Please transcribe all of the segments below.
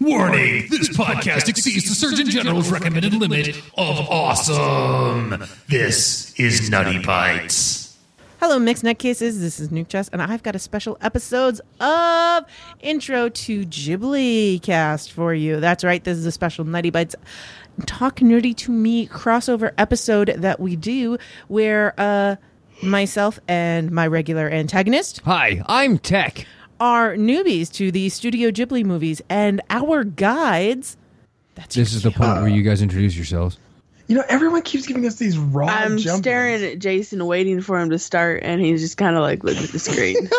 Warning! This podcast exceeds the Surgeon General's recommended limit of awesome. This is Nutty Bites. Hello, Mixed Nutcases. This is Nuke Chess, and I've got a special episodes of Intro to Ghibli cast for you. That's right, this is a special Nutty Bites Talk Nerdy to Me crossover episode that we do where uh, myself and my regular antagonist Hi, I'm Tech. Are newbies to the Studio Ghibli movies, and our guides. That's This is the point where you guys introduce yourselves. You know, everyone keeps giving us these raw I'm jumpers. staring at Jason, waiting for him to start, and he's just kind of like looking at the screen.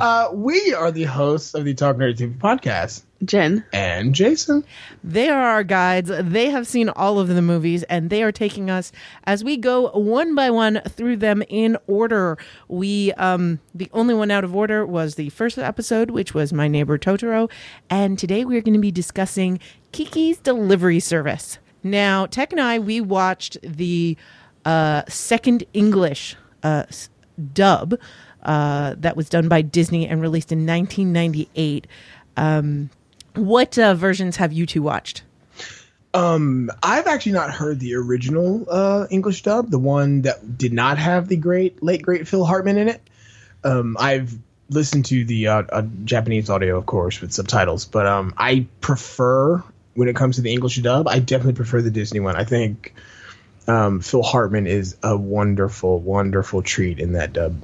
Uh, we are the hosts of the Talk Nerdy TV podcast, Jen, and Jason. They are our guides. They have seen all of the movies and they are taking us as we go one by one through them in order. We um the only one out of order was the first episode which was My Neighbor Totoro and today we're going to be discussing Kiki's Delivery Service. Now, Tech and I we watched the uh second English uh dub uh that was done by Disney and released in 1998. Um what uh, versions have you two watched? Um, I've actually not heard the original uh, English dub, the one that did not have the great late great Phil Hartman in it. Um, I've listened to the uh, uh, Japanese audio, of course, with subtitles, but um, I prefer when it comes to the English dub. I definitely prefer the Disney one. I think um, Phil Hartman is a wonderful, wonderful treat in that dub.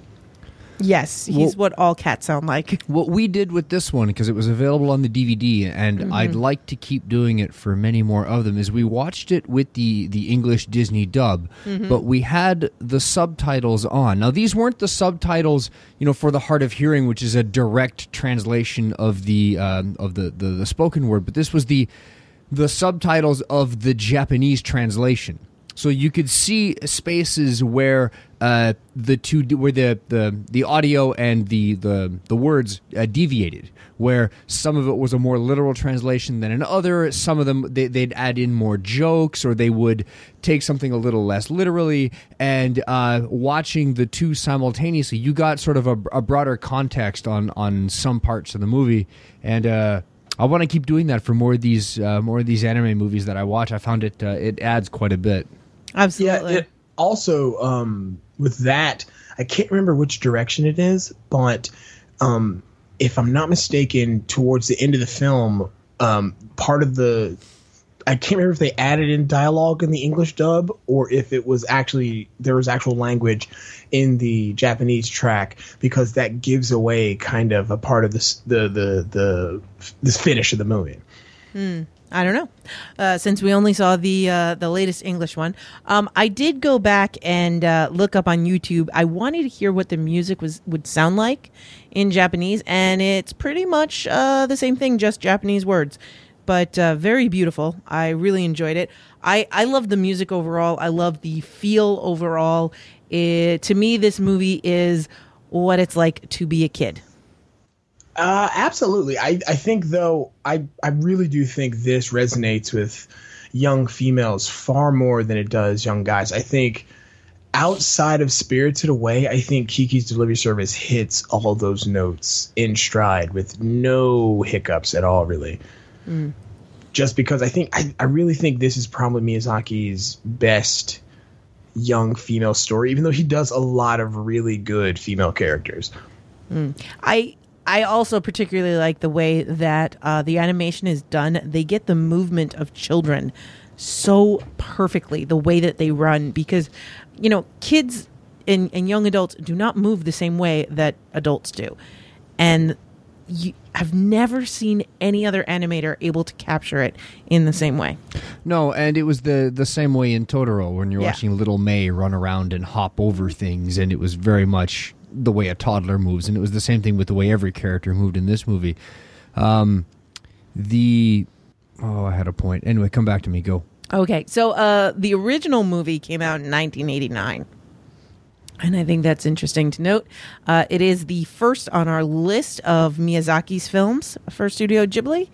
Yes, he's what all cats sound like. What we did with this one, because it was available on the DVD, and I'd like to keep doing it for many more of them, is we watched it with the, the English Disney dub, but we had the subtitles on. Now, these weren't the subtitles, you know, for the hard of hearing, which is a direct translation of the um, of the, the, the spoken word, but this was the the subtitles of the Japanese translation. So you could see spaces where uh, the two where the, the, the audio and the the, the words uh, deviated. Where some of it was a more literal translation than another. Some of them they, they'd add in more jokes, or they would take something a little less literally. And uh, watching the two simultaneously, you got sort of a, a broader context on on some parts of the movie. And uh, I want to keep doing that for more of these uh, more of these anime movies that I watch. I found it uh, it adds quite a bit. Absolutely. Yeah. It, also, um, with that, I can't remember which direction it is, but um, if I'm not mistaken, towards the end of the film, um, part of the I can't remember if they added in dialogue in the English dub or if it was actually there was actual language in the Japanese track because that gives away kind of a part of this the the the the finish of the movie. I don't know. Uh, since we only saw the uh, the latest English one, um, I did go back and uh, look up on YouTube. I wanted to hear what the music was would sound like in Japanese, and it's pretty much uh, the same thing, just Japanese words, but uh, very beautiful. I really enjoyed it. I I love the music overall. I love the feel overall. It, to me, this movie is what it's like to be a kid. Uh, absolutely. I, I think though I I really do think this resonates with young females far more than it does young guys. I think outside of Spirited Away, I think Kiki's Delivery Service hits all those notes in stride with no hiccups at all, really. Just because I think I, I really think this is probably Miyazaki's best young female story, even though he does a lot of really good female characters. I I also particularly like the way that uh, the animation is done. They get the movement of children so perfectly, the way that they run, because you know kids and, and young adults do not move the same way that adults do, and you, I've never seen any other animator able to capture it in the same way. No, and it was the the same way in Totoro when you're Yeah. watching little May run around and hop over things, and it was very much the way a toddler moves, and it was the same thing with the way every character moved in this movie. Um, the oh, I had a point. Anyway, come back to me. Go. Okay, so uh, the original movie came out in 1989. And I think that's interesting to note. Uh, it is the first on our list of Miyazaki's films for Studio Ghibli.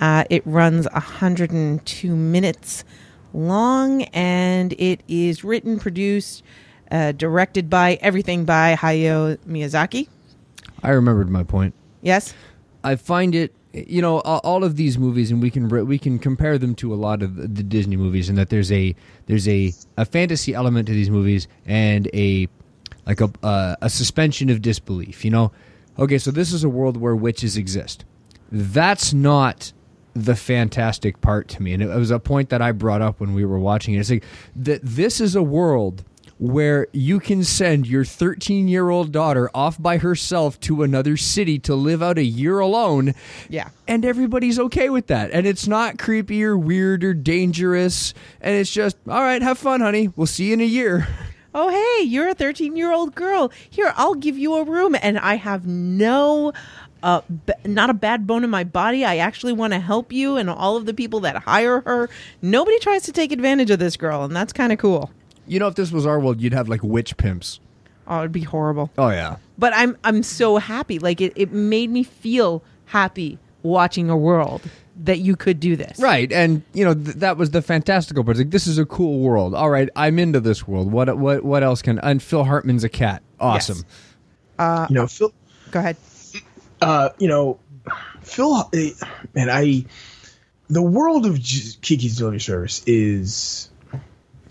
Uh, it runs 102 minutes long, and it is written, produced, uh, directed by everything by Hayao Miyazaki. I remembered my point. Yes? I find it you know all of these movies and we can we can compare them to a lot of the Disney movies and that there's a there's a, a fantasy element to these movies and a like a uh, a suspension of disbelief you know okay so this is a world where witches exist that's not the fantastic part to me and it was a point that I brought up when we were watching it it's like that this is a world where you can send your 13 year old daughter off by herself to another city to live out a year alone. Yeah. And everybody's okay with that. And it's not creepy or weird or dangerous. And it's just, all right, have fun, honey. We'll see you in a year. oh hey you're a 13 year old girl here i'll give you a room and i have no uh, b- not a bad bone in my body i actually want to help you and all of the people that hire her nobody tries to take advantage of this girl and that's kind of cool You know, if this was our world, you'd have like witch pimps. oh it'd be horrible Oh, yeah. but i'm i'm so happy like it, it made me feel happy watching a world that you could do this Right, and you know th- that was the fantastical part. It's like this is a cool world. All right, I'm into this world. What what what else can? And Phil Hartman's a cat. Awesome. you know, Phil. go ahead uh, you know, Phil, and I, the world of J- Kiki's Delivery Service is,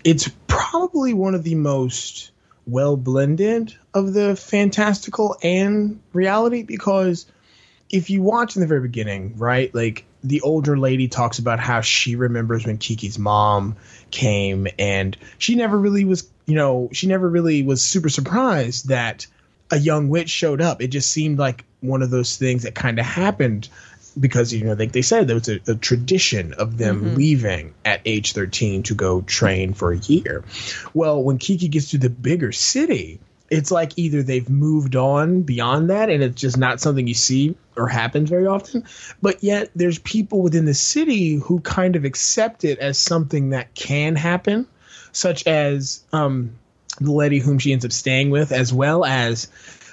it's probably one of the most well blended of the fantastical and reality because if you watch in the very beginning, right, like the older lady talks about how she remembers when Kiki's mom came and she never really was, you know, she never really was super surprised that a young witch showed up. It just seemed like one of those things that kind of happened because you know like they said there was a, a tradition of them leaving at age 13 to go train for a year. Well when kiki gets to the bigger city it's like either they've moved on beyond that and it's just not something you see or happens very often but yet there's people within the city who kind of accept it as something that can happen such as um, the lady whom she ends up staying with as well as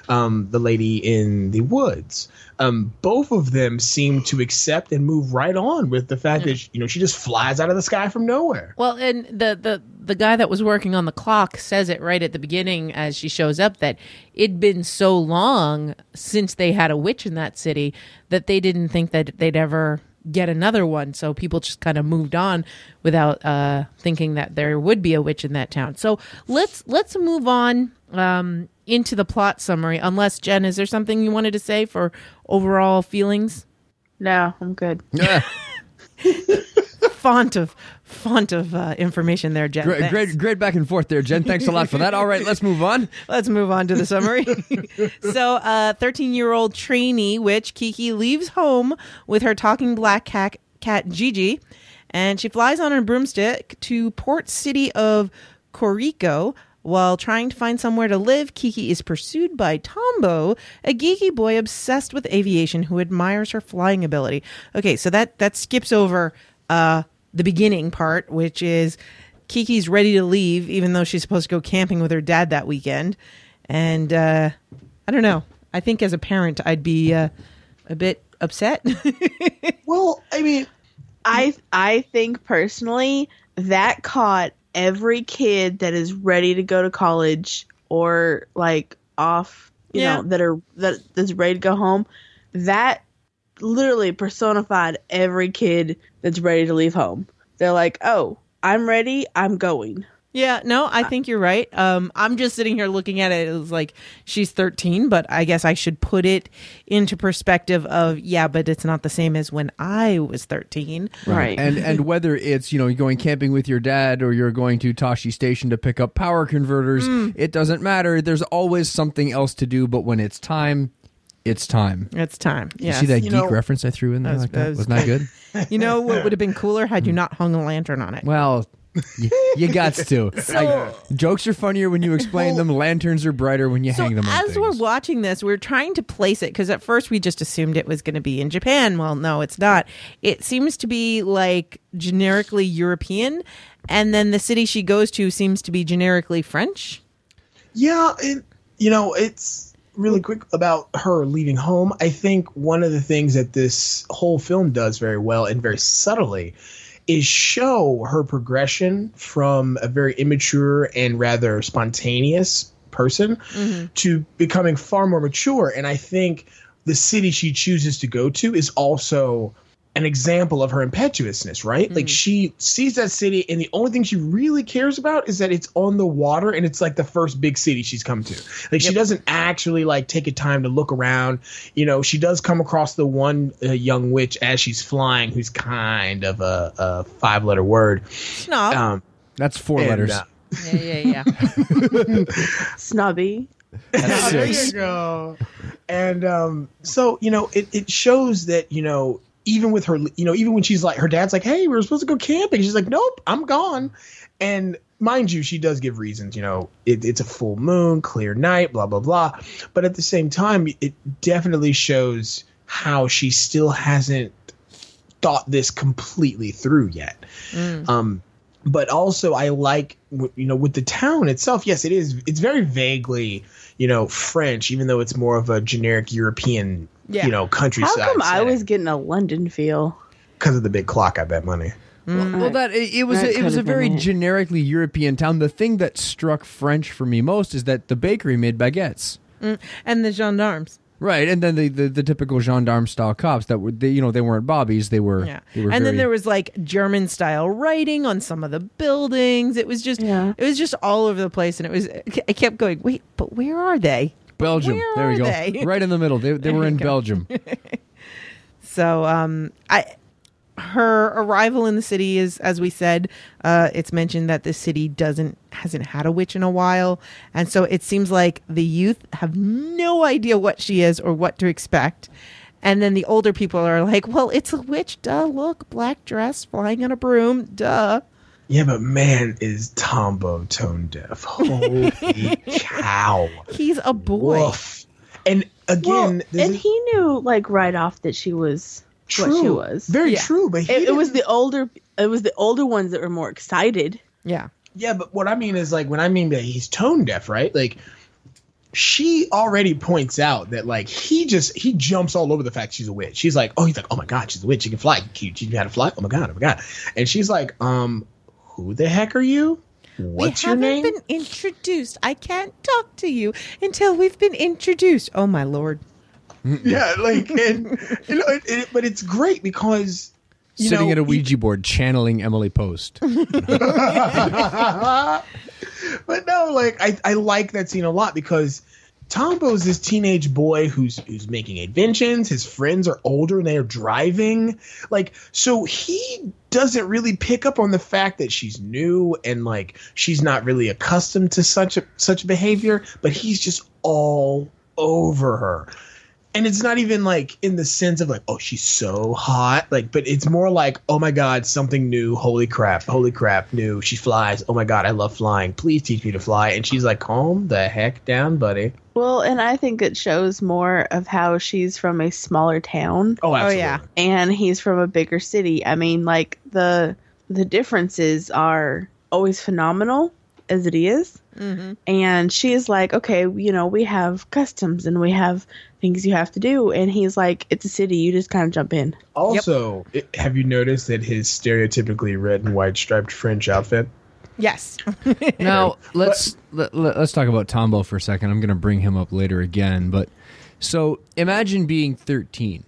um, the lady in the woods. Um, both of them seem to accept and move right on with the fact that you know she just flies out of the sky from nowhere. Well, and the, the the guy that was working on the clock says it right at the beginning as she shows up that it'd been so long since they had a witch in that city that they didn't think that they'd ever get another one. So people just kind of moved on without uh, thinking that there would be a witch in that town. So let's let's move on um, into the plot summary. Unless Jen, is there something you wanted to say for overall feelings? No, I'm good. Font of font of uh, information there, Jen. Great, great, great back and forth there, Jen. Thanks a lot for that. All right, let's move on. Let's move on to the summary. so, uh, 13 year old trainee witch Kiki leaves home with her talking black cat, cat Jiji, and she flies on a broomstick to port city of Koriko. While trying to find somewhere to live, Kiki is pursued by Tombo, a geeky boy obsessed with aviation who admires her flying ability. Okay, so that that skips over uh, the beginning part, which is Kiki's ready to leave, even though she's supposed to go camping with her dad that weekend. And uh, I don't know. I think as a parent, I'd be uh, a bit upset. Well, I mean, I I think personally that caught every kid that is ready to go to college or like off, you Yeah. know, that are that that's ready to go home. That literally personified every kid that's ready to leave home. They're like, "Oh, I'm ready. I'm going." Yeah, no, I think you're right. Um, I'm just sitting here looking at it It was like she's 13, but I guess I should put it into perspective of yeah, but it's not the same as when I was 13. Right. And and whether it's you know going camping with your dad or you're going to Tosche Station to pick up power converters, it doesn't matter. There's always something else to do. But when it's time, it's time. It's time. You see that You geek know- reference I threw in there That was- like that that? was- Wasn't that good? You know what would have been cooler had you not hung a lantern on it? Well, you, you got to. Like, jokes are funnier when you explain them. Lanterns are brighter when you So hang them. on as we're watching this, we're trying to place it because at first we just assumed it was going to be in Japan. Well, no, it's not. It seems to be like generically European, and then the city she goes to seems to be generically French. Yeah, it, you know, it's really quick about her leaving home. I think one of the things that this whole film does very well and very subtly is show her progression from a very immature and rather spontaneous person mm-hmm. to becoming far more mature. And I think the city she chooses to go to is also an example of her impetuousness, right? Like she sees that city, and the only thing she really cares about is that it's on the water and it's like the first big city she's come to. Like she doesn't actually like take a time to look around. You know, she does come across the one uh, young witch as she's flying, who's kind of a, a five letter word. Snob. Um, That's four and, letters. uh, yeah, yeah, yeah. Snobby. That's there you go. And um, so you know, it, it shows that you know, even with her, you know, even when she's like, her dad's like, "Hey, we were supposed to go camping," she's like, "Nope, I'm gone." And mind you, she does give reasons. You know, it, it's a full moon, clear night, blah blah blah. But at the same time, it definitely shows how she still hasn't thought this completely through yet. Um, but also I like you know with the town itself. Yes, it is. It's very vaguely you know French, even though it's more of a generic European Yeah. you know countryside. How come I was getting a London feel? because of the big clock? I bet money. Mm. Well, that it, it was That a, it was a very it. generically European town. The thing that struck French for me most is that the bakery made baguettes. Mm. and the gendarmes. Right, and then the, the, the typical gendarme style cops that were they, you know they weren't bobbies they were Yeah. they were And then there was like German style writing on some of the buildings. It was just Yeah. it was just all over the place and it was I kept going, "Wait, but where are they?" Belgium Where there we go they? right in the middle they they were in go. Belgium So, um I her arrival in the city is as we said, uh it's mentioned that the city doesn't hasn't had a witch in a while, and so it seems like the youth have no idea what she is or what to expect. And then the older people are like, "Well, it's a witch, duh. Look, black dress, flying on a broom, duh." Yeah, but man, is Tombo tone deaf. Holy cow! He's a boy. Woof. And again, this and is he knew like right off that she was true. what she was. Very Yeah. true. But he It, it was the older. It was the older ones that were more excited. Yeah. Yeah, but what I mean is like when I mean that he's tone deaf, right? Like she already points out that like he just he jumps all over the fact she's a witch. She's like, oh, he's like, oh my god, she's a witch. She can fly. Cute. She can how to fly. Oh my god. Oh my god. And she's like, um, who the heck are you? What's we your haven't name? been introduced. I can't talk to you until we've been introduced. Oh my lord. yeah, like and you know, it, it, but it's great because you sitting know, at a he- Ouija board channeling Emily Post but no, like I, I like that scene a lot because Tombo's this teenage boy who's who's making inventions. His friends are older and they're driving. Like so he doesn't really pick up on the fact that she's new and like she's not really accustomed to such a, such behavior, but he's just all over her. And it's not even like in the sense of like, oh, she's so hot. Like, but it's more like, oh my God, something new. Holy crap. Holy crap. New. She flies. Oh my God, I love flying. Please teach me to fly. And she's like, calm the heck down, buddy. Well, and I think it shows more of how she's from a smaller town Oh, oh absolutely. yeah. and he's from a bigger city. I mean, like the the differences are always phenomenal as it is. Mm-hmm. And she is like, okay, you know, we have customs and we have things you have to do. And he's like, it's a city. You just kind of jump in. Also, it- have you noticed that his stereotypically red and white striped French outfit? Yes. Now let's let, let, us talk about Tombo for a second. I'm going to bring him up later again, but so imagine being 13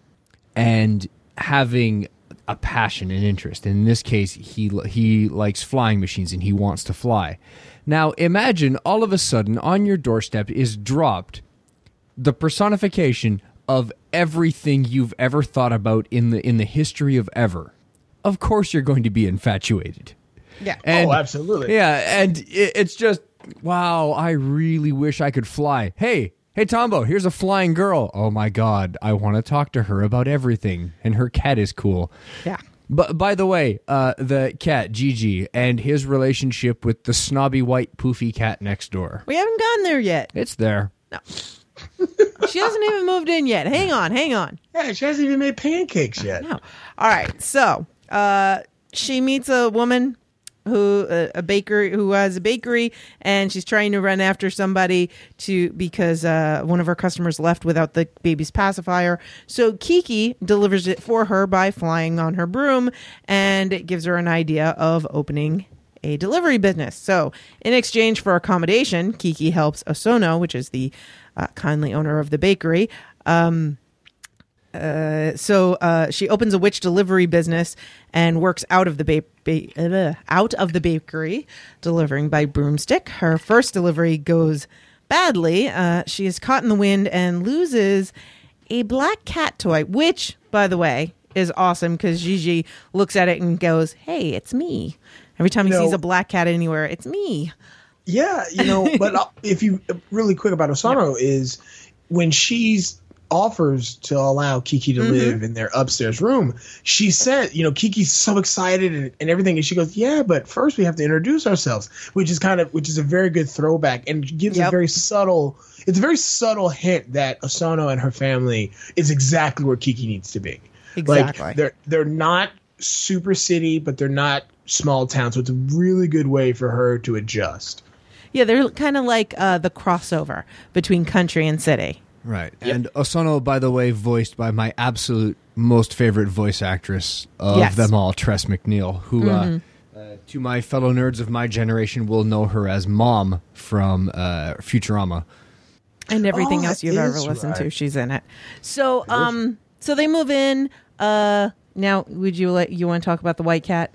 and having a passion and interest. In this case, he he likes flying machines and he wants to fly. Now imagine all of a sudden on your doorstep is dropped the personification of everything you've ever thought about in the in the history of ever. Of course, you're going to be infatuated. Yeah. And, oh, absolutely. Yeah, and it, it's just wow. I really wish I could fly. Hey, hey, Tombo, here's a flying girl. Oh my god, I want to talk to her about everything, and her cat is cool. Yeah. But by the way, uh, the cat Jiji and his relationship with the snobby white poofy cat next door. We haven't gone there yet. It's there. No. she hasn't even moved in yet. Hang on, hang on. Yeah, she hasn't even made pancakes yet. No. All right. So, uh, she meets a woman who a baker who has a bakery and she's trying to run after somebody to because uh, one of her customers left without the baby's pacifier. So kiki delivers it for her by flying on her broom and it gives her an idea of opening a delivery business. So in exchange for accommodation kiki helps osono which is the uh, kindly owner of the bakery um, so uh, she opens a witch delivery business and works out of the ba- ba- uh, out of the bakery, delivering by broomstick. Her first delivery goes badly. Uh, she is caught in the wind and loses a black cat toy, which, by the way, is awesome because Jiji looks at it and goes, "Hey, it's me." Every time he know- sees a black cat anywhere, it's me. Yeah, you know, but uh, if you really quick about Osono is when she's offers to allow Kiki to live in their upstairs room, she said, you know, Kiki's so excited and, and everything, and she goes, "Yeah, but first we have to introduce ourselves," which is kind of which is a very good throwback and gives a very subtle. It's a very subtle hint that Osono and her family is exactly where Kiki needs to be. Exactly. Like they're they're not super city, but they're not small town, so it's a really good way for her to adjust. Yeah, they're kind of like uh, the crossover between country and city. Right. And Osono, by the way, voiced by my absolute most favorite voice actress of Yes. them all, Tress MacNeille, who, uh, uh, to my fellow nerds of my generation, will know her as Mom from uh, Futurama. and everything Oh, else you've ever is listened to. She's in it. So, um, so they move in. Uh, now, would you let you want to talk about the white cat?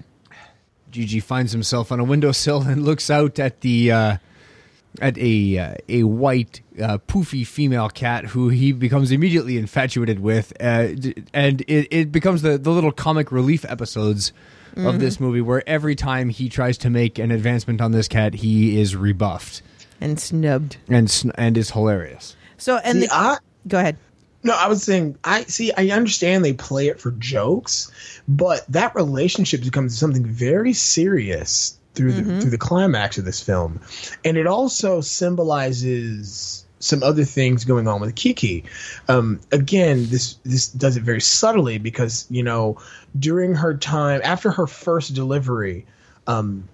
Jiji finds himself on a windowsill and looks out at the uh, at a uh, a white uh, poofy female cat who he becomes immediately infatuated with, uh, d- and it, it becomes the the little comic relief episodes of this movie where every time he tries to make an advancement on this cat, he is rebuffed And snubbed. and sn- and is hilarious. So, and See, the, I, go ahead. No, I was saying I see I understand they play it for jokes, but that relationship becomes something very serious through the through the climax of this film. And it also symbolizes some other things going on with Kiki. Um, again, this this does it very subtly because, you know, during her time after her first delivery, um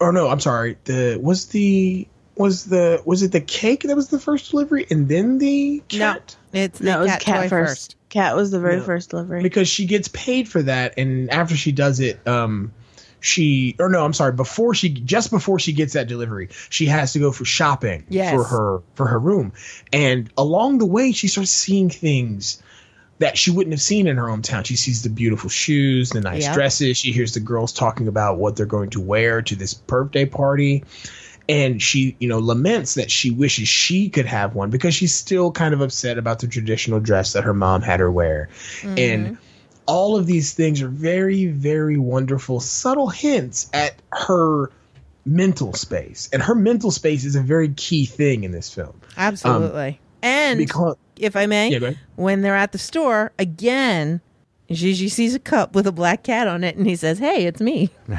or no, I'm sorry, the was the was the was it the cake that was the first delivery and then the cat? No, it's the No, it was cat, cat toy first. Cat was the very Yeah. first delivery. because she gets paid for that and after she does it um she or no i'm sorry before she just before she gets that delivery she has to go for shopping Yes. for her for her room. And along the way she starts seeing things that she wouldn't have seen in her hometown. She sees the beautiful shoes the nice Yeah. dresses. She hears the girls talking about what they're going to wear to this birthday party. And she you know laments that she wishes she could have one because she's still kind of upset about the traditional dress that her mom had her wear. And mm-hmm. All of these things are very very wonderful subtle hints at her mental space and her mental space is a very key thing in this film Absolutely. Um, and because if I may, Yeah, when they're at the store again, Jiji sees a cup with a black cat on it, and he says, "Hey, it's me."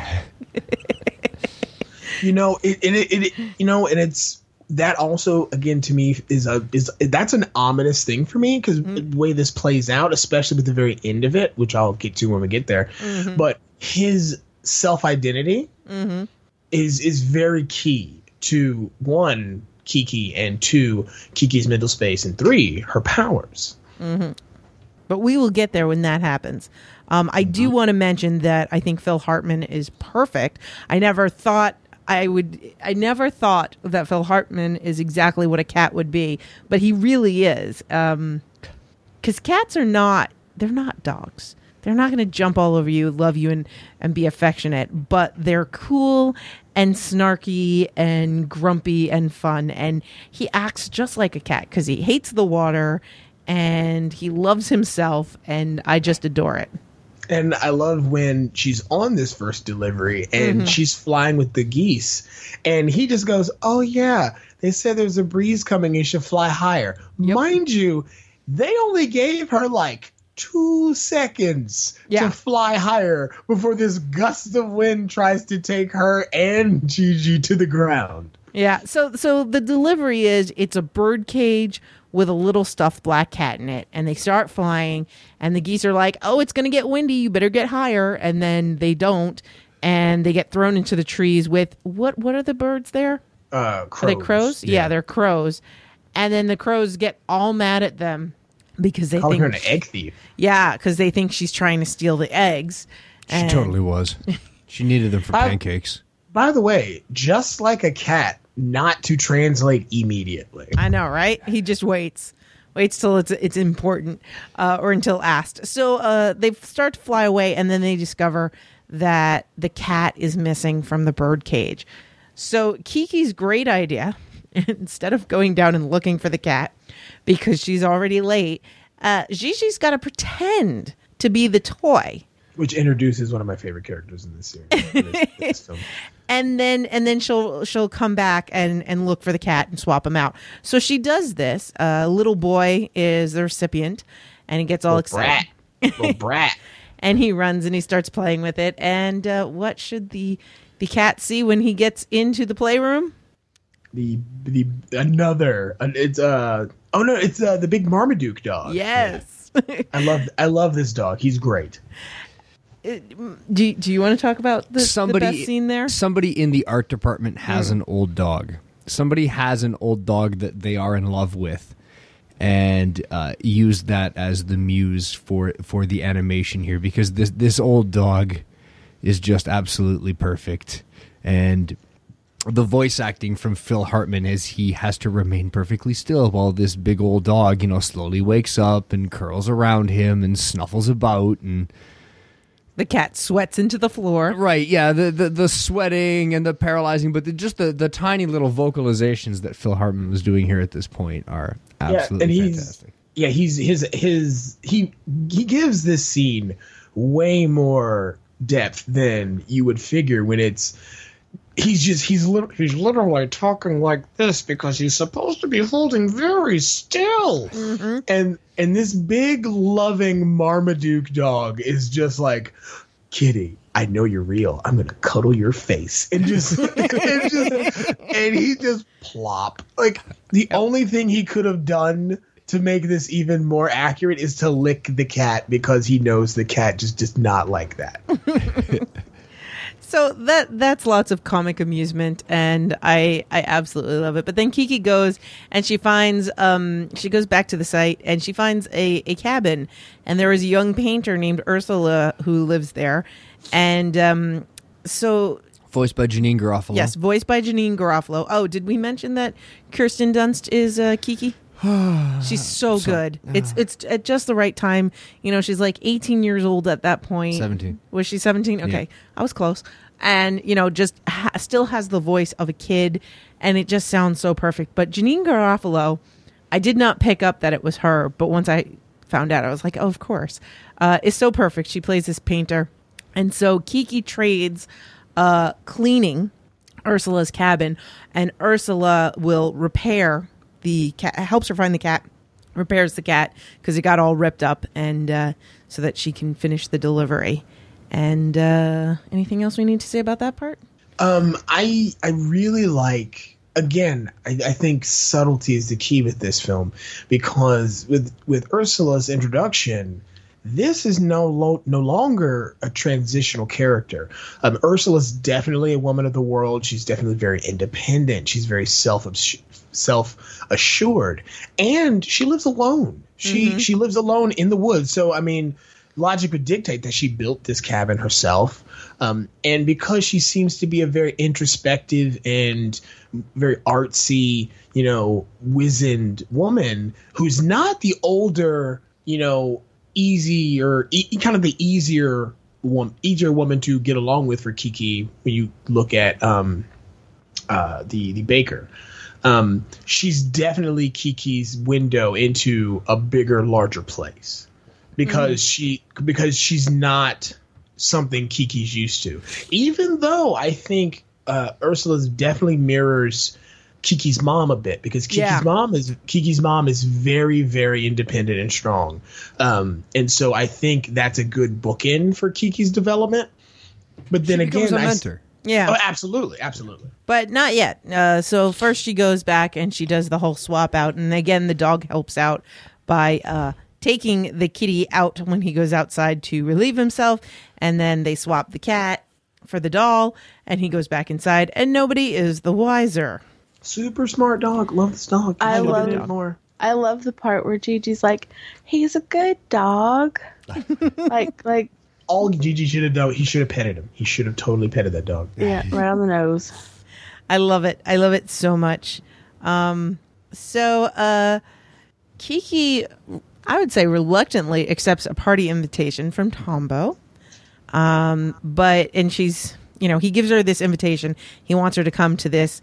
you know it, it, it, it you know and it's that also again to me is a is that's an ominous thing for me because mm. the way this plays out especially with the very end of it which i'll get to when we get there mm-hmm. but his self-identity mm-hmm. is is very key to one kiki and two kiki's mental space and three her powers. Mm-hmm. But we will get there when that happens. Um, I do want to mention that I think Phil Hartman is perfect. I never thought I would. I never thought that Phil Hartman is exactly what a cat would be, but he really is. Um, because cats are not. They're not dogs. They're not going to jump all over you, love you, and and be affectionate. But they're cool and snarky and grumpy and fun. And he acts just like a cat because he hates the water and he loves himself. And I just adore it. And I love when she's on this first delivery and Mm-hmm. she's flying with the geese. And he just goes, Oh, yeah, they said there's a breeze coming. You should fly higher. Mind you, they only gave her like two seconds Yeah. to fly higher before this gust of wind tries to take her and Jiji to the ground. Yeah. So so the delivery is it's a bird cage with a little stuffed black cat in it, and they start flying, and the geese are like, "Oh, it's gonna get windy. You better get higher." And then they don't, and they get thrown into the trees with what? What are the birds there? Uh, Are they crows? Yeah. they're crows. And then the crows get all mad at them because they Calling think her an egg thief. yeah, because they think she's trying to steal the eggs. She And- totally was. She needed them for I- pancakes. By the way, just like a cat, not to translate immediately. I know, right? He just waits. waits till it's it's important uh, or until asked. So uh, they start to fly away, and then they discover that the cat is missing from the bird cage. So Kiki's great idea, instead of going down and looking for the cat because she's already late, uh, Jiji's got to pretend to be the toy which introduces one of my favorite characters in this series. this- this film. and then and then she'll she'll come back and and look for the cat and swap him out. So she does this. A little boy is the recipient, and he gets all Little excited, brat, little brat. and he runs and he starts playing with it. And uh, what should the the cat see when he gets into the playroom? The the another. uh, It's uh oh no, it's uh the big Marmaduke dog. Yes. I love I love this dog. He's great. Do Do you want to talk about the, somebody the best scene there? Somebody in the art department has an old dog. Somebody has an old dog that they are in love with, and uh, use that as the muse for for the animation here because this this old dog is just absolutely perfect and. The voice acting from Phil Hartman as he has to remain perfectly still while this big old dog, you know, slowly wakes up and curls around him and snuffles about and The cat sweats into the floor. Right, yeah, the, the the sweating and the paralyzing, but the, just the, the tiny little vocalizations that Phil Hartman was doing here at this point are absolutely and he's fantastic. yeah he's his his he he gives this scene way more depth than you would figure when it's he's just he's lit- he's literally talking like this because he's supposed to be holding very still mm-hmm. and and this big loving marmaduke dog is just like kitty I know you're real. I'm gonna cuddle your face and just, and, just and he just plop. Like the only thing he could have done to make this even more accurate is to lick the cat because he knows the cat just does not like that. So that that's lots of comic amusement, and I I absolutely love it. But then Kiki goes and she finds um she goes back to the site and she finds a a cabin, and there is a young painter named Ursula who lives there, and um so Voiced by Janeane Garofalo. yes, voiced by Janeane Garofalo. Oh, did we mention that Kirsten Dunst is uh, Kiki? She's so good. It's it's at just the right time. You know, she's like 18 years old at that point. 17. Was she 17? Okay. I was close. And, you know, just ha- still has the voice of a kid and it just sounds so perfect. But Janeane Garofalo, I did not pick up that it was her, but once I found out, I was like, oh, of course. Uh, is so perfect. She plays this painter. And so Kiki trades uh, cleaning Ursula's cabin, and Ursula will repair the cat, helps her find the cat, repairs the cat because it got all ripped up, and uh, so that she can finish the delivery. And uh, anything else we need to say about that part? Um, I I really like again. I, I think subtlety is the key with this film because with with Ursula's introduction, this is no lo- no longer a transitional character. Um, Ursula's definitely a woman of the world. She's definitely very independent. She's very self self assured, and she lives alone. She she lives alone in the woods. So I mean, logic would dictate that she built this cabin herself. Um, and because she seems to be a very introspective and very artsy, you know, wizened woman who's not the older, you know, easy or e- kind of the easier one, easier woman to get along with for Kiki when you look at um, uh, the the baker. Um, she's definitely Kiki's window into a bigger, larger place because she because she's not something Kiki's used to. Even though I think uh, Ursula's definitely mirrors Kiki's mom a bit because Kiki's Yeah. mom is Kiki's mom is very very independent and strong, um, and so I think that's a good bookend for Kiki's development. But then She again, becomes a I s- mentor. Yeah. Oh, absolutely, absolutely. but not yet. Uh, so first she goes back and she does the whole swap out, and again the dog helps out by uh, taking the kitty out when he goes outside to relieve himself, and then they swap the cat for the doll, and he goes back inside, and nobody is the wiser. Super smart dog. Love this dog. I Should've love it. more. I love the part where Jiji's like, "He's a good dog." like, like, All Jiji should have done, he should have petted him. He should have totally petted that dog. yeah, right on the nose. I love it. I love it so much. Um, so uh, Kiki, I would say, reluctantly accepts a party invitation from Tombo. Um, but and she's, you know, he gives her this invitation. He wants her to come to this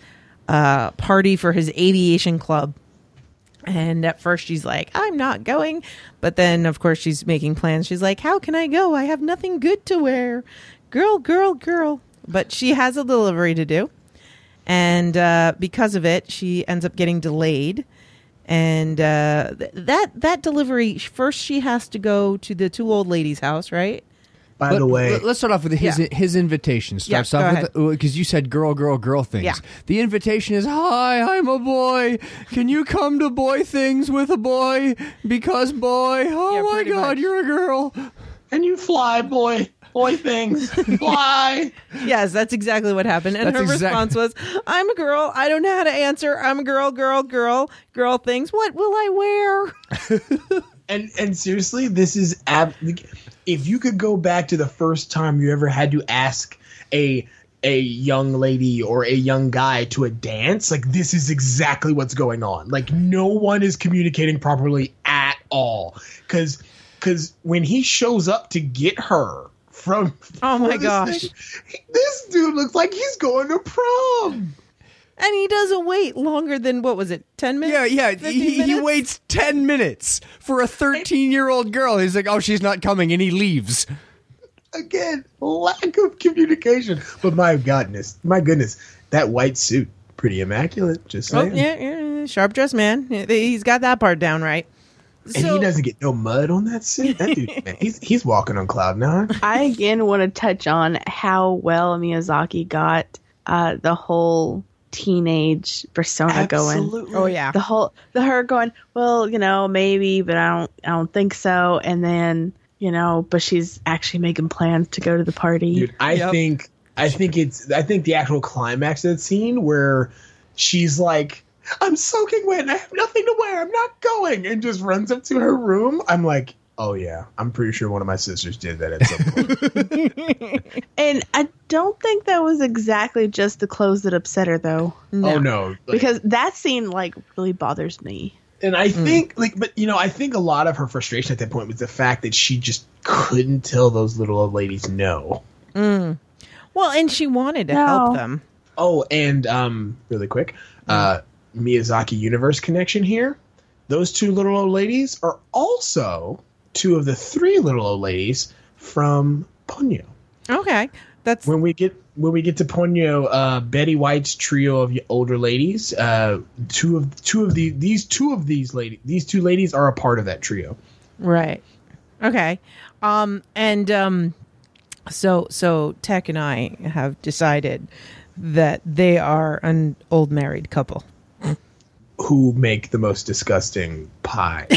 uh, party for his aviation club. And at first she's like, I'm not going. But then, of course, she's making plans. She's like, How can I go? I have nothing good to wear. Girl, girl, girl. But she has a delivery to do. And uh, because of it, she ends up getting delayed. And uh, th- that that delivery first she has to go to the two old ladies' house, right? By Let- the way, let- let's start off with his Yeah. his invitation. Starts Yeah, go off with because you said girl, girl, girl things. Yeah. The invitation is, "Hi, I'm a boy. Can you come to boy things with a boy? Because boy, oh Yeah, my God, much. you're a girl." and you fly, boy, boy things, fly. Yes, that's exactly what happened. And That's her exact- response was, "I'm a girl. I don't know how to answer. I'm a girl, girl, girl, girl things. What will I wear?" And and seriously, this is ab- if you could go back to the first time you ever had to ask a a young lady or a young guy to a dance, like this is exactly what's going on. Like no one is communicating properly at all. Cuz cuz when he shows up to get her from Oh my this gosh. thing, this dude looks like he's going to prom. And he doesn't wait longer than what was it, ten minutes? Yeah, yeah. He, he waits ten minutes for a thirteen-year-old girl. He's like, "Oh, she's not coming," and he leaves. Again, lack of communication. But my goodness, my goodness, that white suit, pretty immaculate. Just Oh yeah, yeah, sharp dressed man. He's got that part down right. And So- he doesn't get no mud on that suit. That dude, man, he's he's walking on cloud nine. I again want to touch on how well Miyazaki got uh, the whole teenage persona going. Oh yeah. The whole the her going, well, you know, maybe, but I don't I don't think so. And then, you know, but she's actually making plans to go to the party. Dude, I Yep. think I think it's I think the actual climax of that scene where she's like, I'm soaking wet and I have nothing to wear. I'm not going and just runs up to her room. I'm like, oh yeah, I'm pretty sure one of my sisters did that at some point. And I don't think that was exactly just the clothes that upset her though. Oh no. Like- Because that scene like really bothers me. And I think, like, but you know, I think a lot of her frustration at that point was the fact that she just couldn't tell those little old ladies no. Well, and she wanted to No. help them. Oh, and um, really quick, uh, Miyazaki universe connection here. Those two little old ladies are also two of the three little old ladies from Ponyo. Okay, that's When we get when we get to Ponyo, uh, Betty White's trio of older ladies, uh, two of two of the these two of these ladies, these two ladies are a part of that trio. right. Okay, um, and um, so so Tech and I have decided that they are an old married couple. who make the most disgusting pie.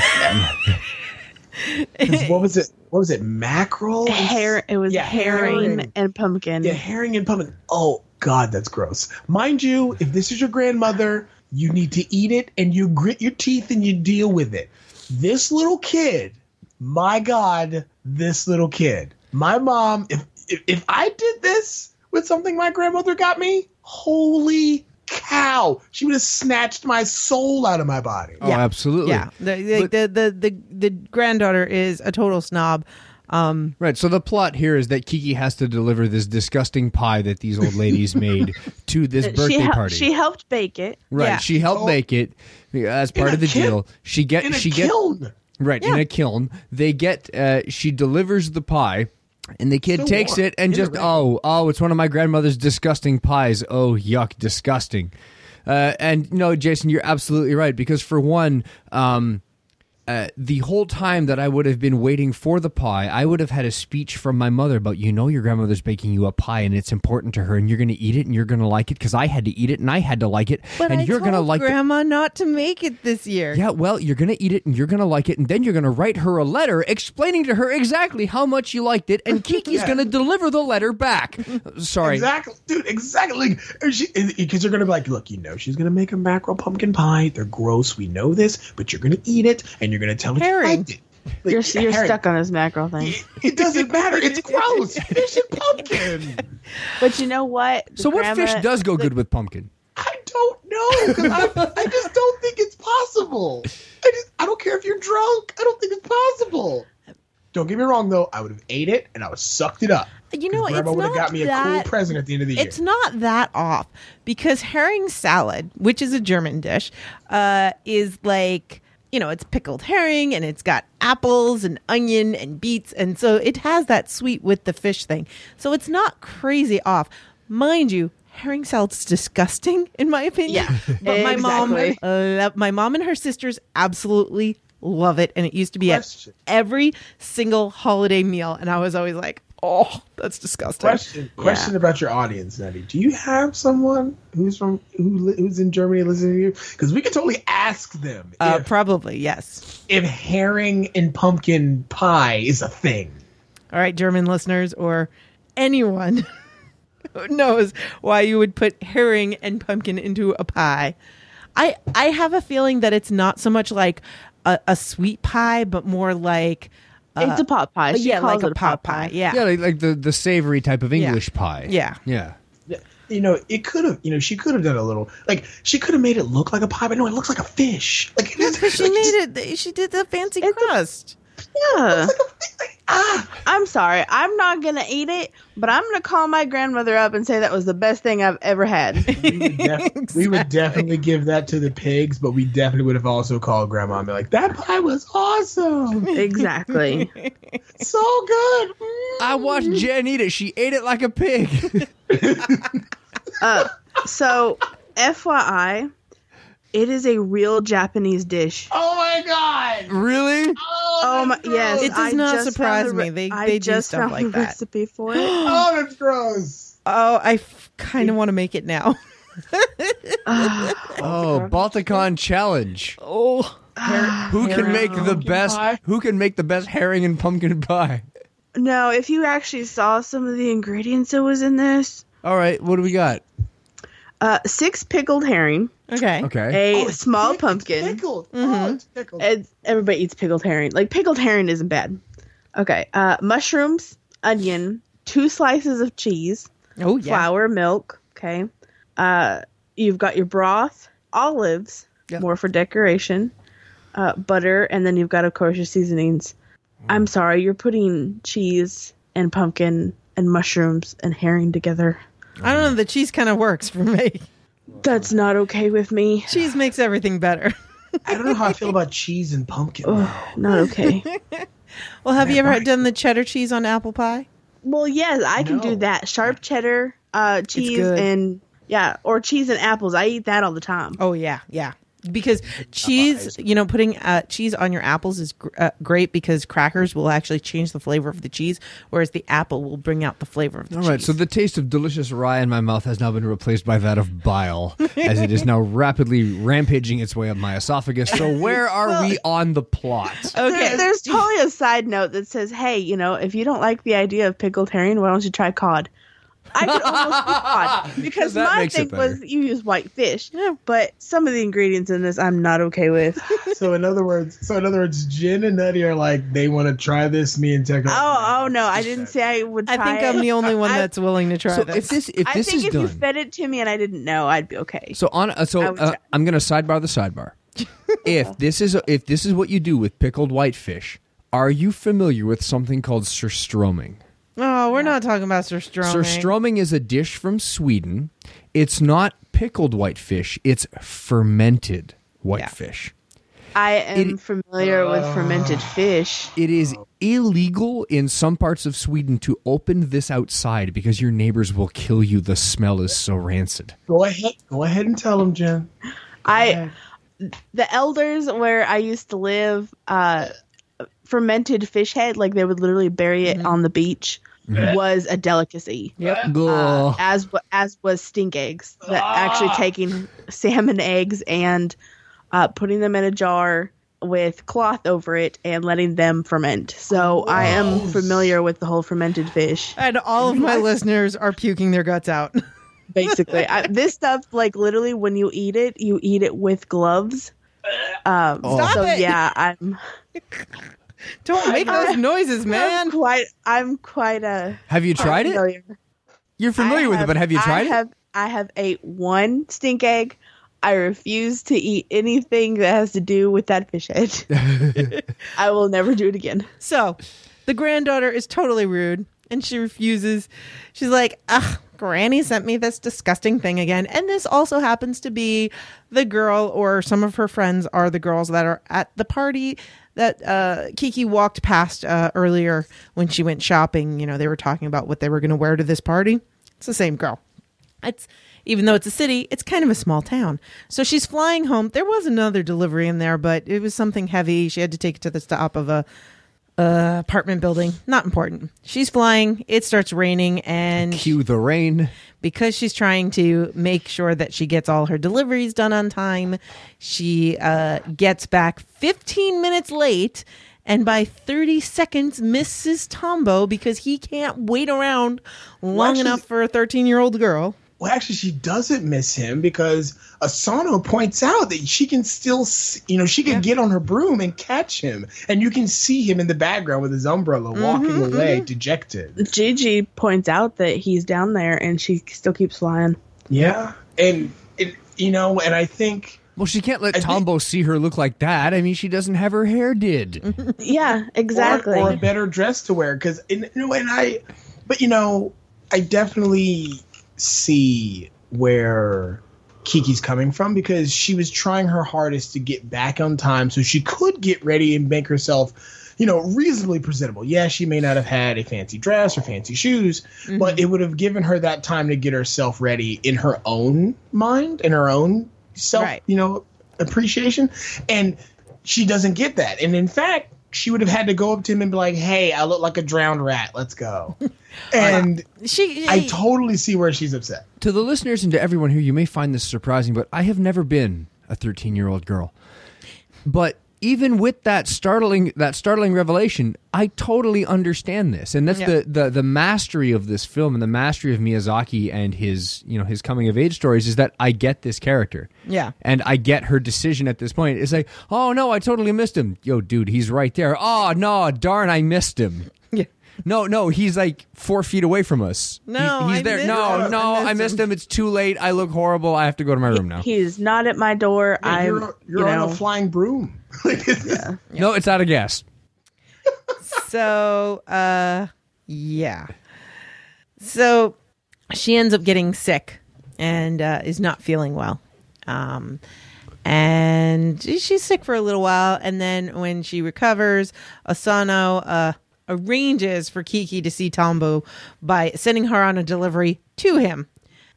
what was it? What was it? Mackerel? Hair it was Yeah, herring, herring. and pumpkin. Yeah, herring and pumpkin. Oh God, that's gross. Mind you, if this is your grandmother, you need to eat it and you grit your teeth and you deal with it. This little kid, my God, this little kid. My mom, if if, if I did this with something my grandmother got me, holy cow, she would have snatched my soul out of my body. Oh, absolutely. Yeah, the the, But- the the the the granddaughter is a total snob. Um, Right. So the plot here is that Kiki has to deliver this disgusting pie that these old ladies made to this she birthday hel- party. she helped bake it. right. Yeah. She helped Oh. make it as part of the kil- deal. She get In a she get kiln. right in a kiln. They get uh, she delivers the pie. And the kid So takes warm. it and just oh oh it's one of my grandmother's disgusting pies. Oh yuck disgusting, uh, and no Jason you're absolutely right because for one um, uh, the whole time that I would have been waiting for the pie, I would have had a speech from my mother about, you know, your grandmother's baking you a pie and it's important to her and you're going to eat it and you're going to like it because I had to eat it and I had to like it but and I you're going to like it. Grandma not to make it this year. Yeah, well, you're going to eat it and you're going to like it and then you're going to write her a letter explaining to her exactly how much you liked it and Kiki's Yeah. going to deliver the letter back. Sorry. Exactly, dude. Exactly. Because you're gonna be like, look, you know, she's gonna make a mackerel pumpkin pie. They're gross. We know this, but you're gonna eat it, and you're gonna tell her Herring. you liked it. Like, You're you're herring. stuck on this mackerel thing. It, it doesn't matter. It's gross. Fish and pumpkin. But you know what? The So what grandma- fish does go good with pumpkin? I don't know. I, I just don't think it's possible. I just I don't care if you're drunk. I don't think it's possible. Don't get me wrong though. I would have ate it and I would have sucked it up. You know, it's Grandma would have not got me a cool present at the end of the year. It's not that off because herring salad, which is a German dish, uh, is like you know it's pickled herring and it's got apples and onion and beets, and so it has that sweet with the fish thing. So it's not crazy off, mind you. Herring salad's disgusting, in my opinion. Yeah, but my mom, uh, my mom and her sisters absolutely love it, and it used to be Question. at every single holiday meal, and I was always like, "Oh, that's disgusting." Question question about your audience, Nutty. Do you have someone who's from who li- who's in Germany listening to you? Because we could totally ask them Uh, if, probably yes. if herring and pumpkin pie is a thing. All right, German listeners or anyone who knows why you would put herring and pumpkin into a pie. I I have a feeling that it's not so much like a, a sweet pie, but more like Uh, it's a pot pie. She yeah, calls like it a pot pie. Yeah. Yeah, like, like the the savory type of Yeah. English pie. Yeah. yeah. You know, it could have. You know, she could have done a little. Like she could have made it look like a pie, but no, it looks like a fish. Like it is. Because she like, made it. She did the fancy It's crust. Yeah. It's like a fish. Like, ah, I'm sorry. I'm not gonna eat it, but I'm gonna call my grandmother up and say that was the best thing I've ever had. we would, def- we would definitely give that to the pigs, but we definitely would have also called grandma and be like, "That pie was awesome, exactly. so good." Mm. I watched Jen eat it. She ate it like a pig. Uh, so, FYI, it is a real Japanese dish. Oh my god! really? Oh my! that's Yes. It does I not surprise found the me. They- I they do just stuff found like the that. recipe for it. Oh, that's gross. Oh, I f- kind of want to make it now. Ah, oh, Balticon challenge. Oh, Who can make the best? pie? Who can make the best herring and pumpkin pie? No, if you actually saw some of the ingredients that was in this, All right, what do we got? Uh, six pickled herring, okay. Okay. a Oh, it's small pick- it's pumpkin. Pickled. Mm-hmm. Oh, it's pickled. It's, everybody eats pickled herring. Like pickled herring isn't bad. Okay, uh, mushrooms, onion, two slices of cheese, Oh yeah. flour, milk. Okay, uh, you've got your broth, olives, Yep. more for decoration, uh, butter, and then you've got of course your seasonings. I'm sorry, you're putting cheese and pumpkin and mushrooms and herring together. I don't know. The cheese kind of works for me. That's not okay with me. Cheese makes everything better. I don't know how I feel about cheese and pumpkin. Ugh, not okay. Well, have you ever right. done the cheddar cheese on apple pie? well, yes, I can No. do that. Sharp cheddar, uh, cheese, and yeah, or cheese and apples. I eat that all the time. Oh yeah, yeah. Because cheese, you know, putting uh, cheese on your apples is gr- uh, great because crackers will actually change the flavor of the cheese, whereas the apple will bring out the flavor of the All cheese. right, so the taste of delicious rye in my mouth has now been replaced by that of bile, as it is now rapidly rampaging its way up my esophagus. So where are we on the plot? There- okay. there's totally a side note that says, "Hey, you know, if you don't like the idea of pickled herring, why don't you try cod?" I could almost do cod because That my thing was you use white fish, but some of the ingredients in this I'm not okay with. So in other words, so in other words, Jen and Nutty are like they want to try this. Me and Tech. oh, oh no, I didn't say I would. I Try think I'm the only one I- that's willing to try So this. if this if I this think is if done, you fed it to me and I didn't know, I'd be okay. so on uh, so uh, I'm going to sidebar the sidebar. if this is if this is what you do with pickled whitefish, are you familiar with something called surströmming? Oh, we're not talking about surströmming. Surströmming is a dish from Sweden. It's not pickled whitefish; it's fermented whitefish. I am It- familiar with fermented fish. It is illegal in some parts of Sweden to open this outside because your neighbors will kill you. The smell is so rancid. Go ahead, go ahead and tell them, Jen. I the elders where I used to live, uh, fermented fish head, like they would literally bury it on the beach, was a delicacy. Yep. Uh, as as was stink eggs. That actually taking salmon eggs and uh, putting them in a jar with cloth over it and letting them ferment. So I am familiar with the whole fermented fish. And all of my listeners are puking their guts out. Basically, I, this stuff, like literally, when you eat it, you eat it with gloves. Um, Stop so it. yeah, I'm Don't make those noises, I'm man. quite I'm quite a. Have you tried it? familiar. You're familiar I with it, but have you tried I it? Have, I have ate one stink egg. I refuse to eat anything that has to do with that fish head. I will never do it again. So the granddaughter is totally rude and she refuses. She's like, ugh, Granny sent me this disgusting thing again. And this also happens to be the girl, or some of her friends are the girls that are at the party that uh, Kiki walked past uh, earlier when she went shopping. You know, they were talking about what they were going to wear to this party. It's the same girl. It's even though it's a city, it's kind of a small town. So she's flying home. There was another delivery in there, but it was something heavy. She had to take it to the stop of a, a apartment building. Not important. She's flying. It starts raining, and Cue the rain. because she's trying to make sure that she gets all her deliveries done on time, she uh, gets back 15 minutes late. And by 30 seconds, misses Tombo because he can't wait around long actually- enough for a 13 year old girl. Well, actually, she doesn't miss him because Osono points out that she can still, s- you know, she can get on her broom and catch him, and you can see him in the background with his umbrella mm-hmm, walking mm-hmm. away, dejected. Jiji points out that he's down there and she still keeps flying. Yeah, and it, you know, and I think Well, she can't let I think- Tombo see her look like that. I mean, she doesn't have her hair did. Yeah, exactly. or, or a better dress to wear because you know and i but you know i definitely see where kiki's coming from because she was trying her hardest to get back on time so she could get ready and make herself you know reasonably presentable. Yeah she may not have had a fancy dress or fancy shoes mm-hmm. but it would have given her that time to get herself ready in her own mind in her own self Right. you know appreciation. And she doesn't get that. And in fact she would have had to go up to him and be like hey i look like a drowned rat. Let's go. Uh, and She, i totally see where she's upset. To the listeners and to everyone here, you may find this surprising, but I have never been a 13 year old girl. But even with that startling that startling revelation, I totally understand this, and that's Yeah. the, the the mastery of this film and the mastery of Miyazaki and his you know his coming of age stories is that I get this character, Yeah. and I get her decision at this point. It's like, oh no, I totally missed him. Yo, dude, he's right there. Oh no, darn, I missed him. Yeah. No, no, he's like four feet away from us. No, he's, he's I there. No, him. no, I I missed missed him. him. It's too late. I look horrible. I have to go to my room now. He's not at my door. I'm, you're, you're you on a flying broom Like, it's- No, it's out of gas. So, uh, yeah. So she ends up getting sick and uh, is not feeling well. Um, and she's sick for a little while. And then when she recovers, Osono uh, arranges for Kiki to see Tombo by sending her on a delivery to him.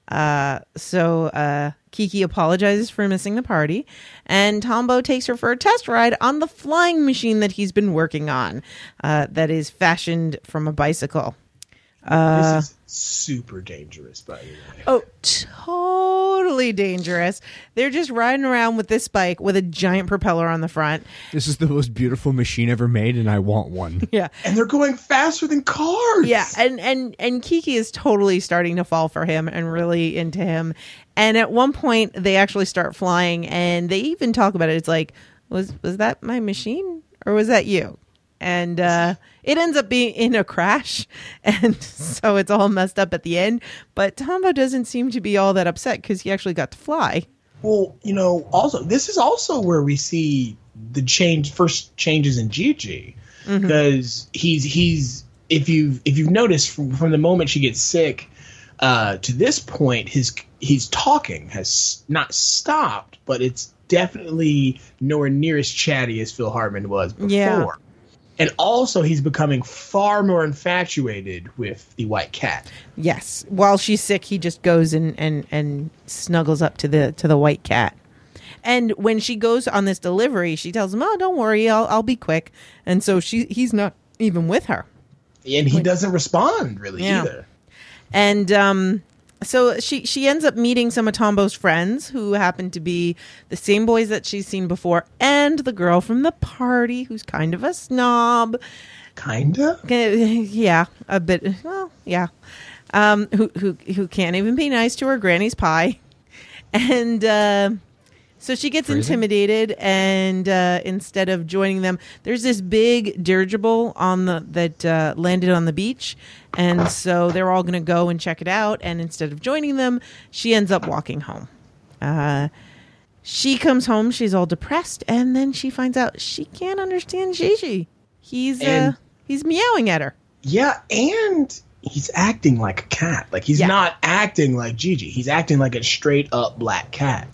Uh, so uh, Kiki apologizes for missing the party, and Tombo takes her for a test ride on the flying machine that he's been working on, uh, that is fashioned from a bicycle. This uh, is super dangerous by the way Oh, totally dangerous! They're just riding around with this bike with a giant propeller on the front. This is the most beautiful machine ever made, and I want one. Yeah, and they're going faster than cars Yeah, and and and Kiki is totally starting to fall for him and really into him. And at one point, they actually start flying, and they even talk about it. It's like, was was that my machine or was that you? And uh, it ends up being in a crash, and so it's all messed up at the end. But Tombo doesn't seem to be all that upset because he actually got to fly. Well, you know, also this is also where we see the change first changes in Jiji because he's he's if you if you've noticed from from the moment she gets sick uh, to this point, his he's talking has not stopped, but it's definitely nowhere near as chatty as Phil Hartman was before. Yeah. And also, he's becoming far more infatuated with the white cat. Yes, while she's sick, he just goes and and and snuggles up to the to the white cat. And when she goes on this delivery, she tells him, "Oh, don't worry, I'll I'll be quick." And so she he's not even with her. And he doesn't respond really Yeah. either. And um, so she she ends up meeting some of Tombo's friends who happen to be the same boys that she's seen before, and the girl from the party who's kind of a snob. Kinda. Yeah, a bit. Well, yeah. Um, who who who can't even be nice to her granny's pie, and uh, So she gets Phrasing? intimidated, and uh, instead of joining them, there's this big dirigible on the that uh, landed on the beach, and so they're all going to go and check it out. And instead of joining them, she ends up walking home. Uh, she comes home, she's all depressed, and then she finds out she can't understand Jiji. He's uh, And- he's meowing at her. Yeah, and he's acting like a cat. Like he's Yeah. not acting like Jiji. He's acting like a straight up black cat.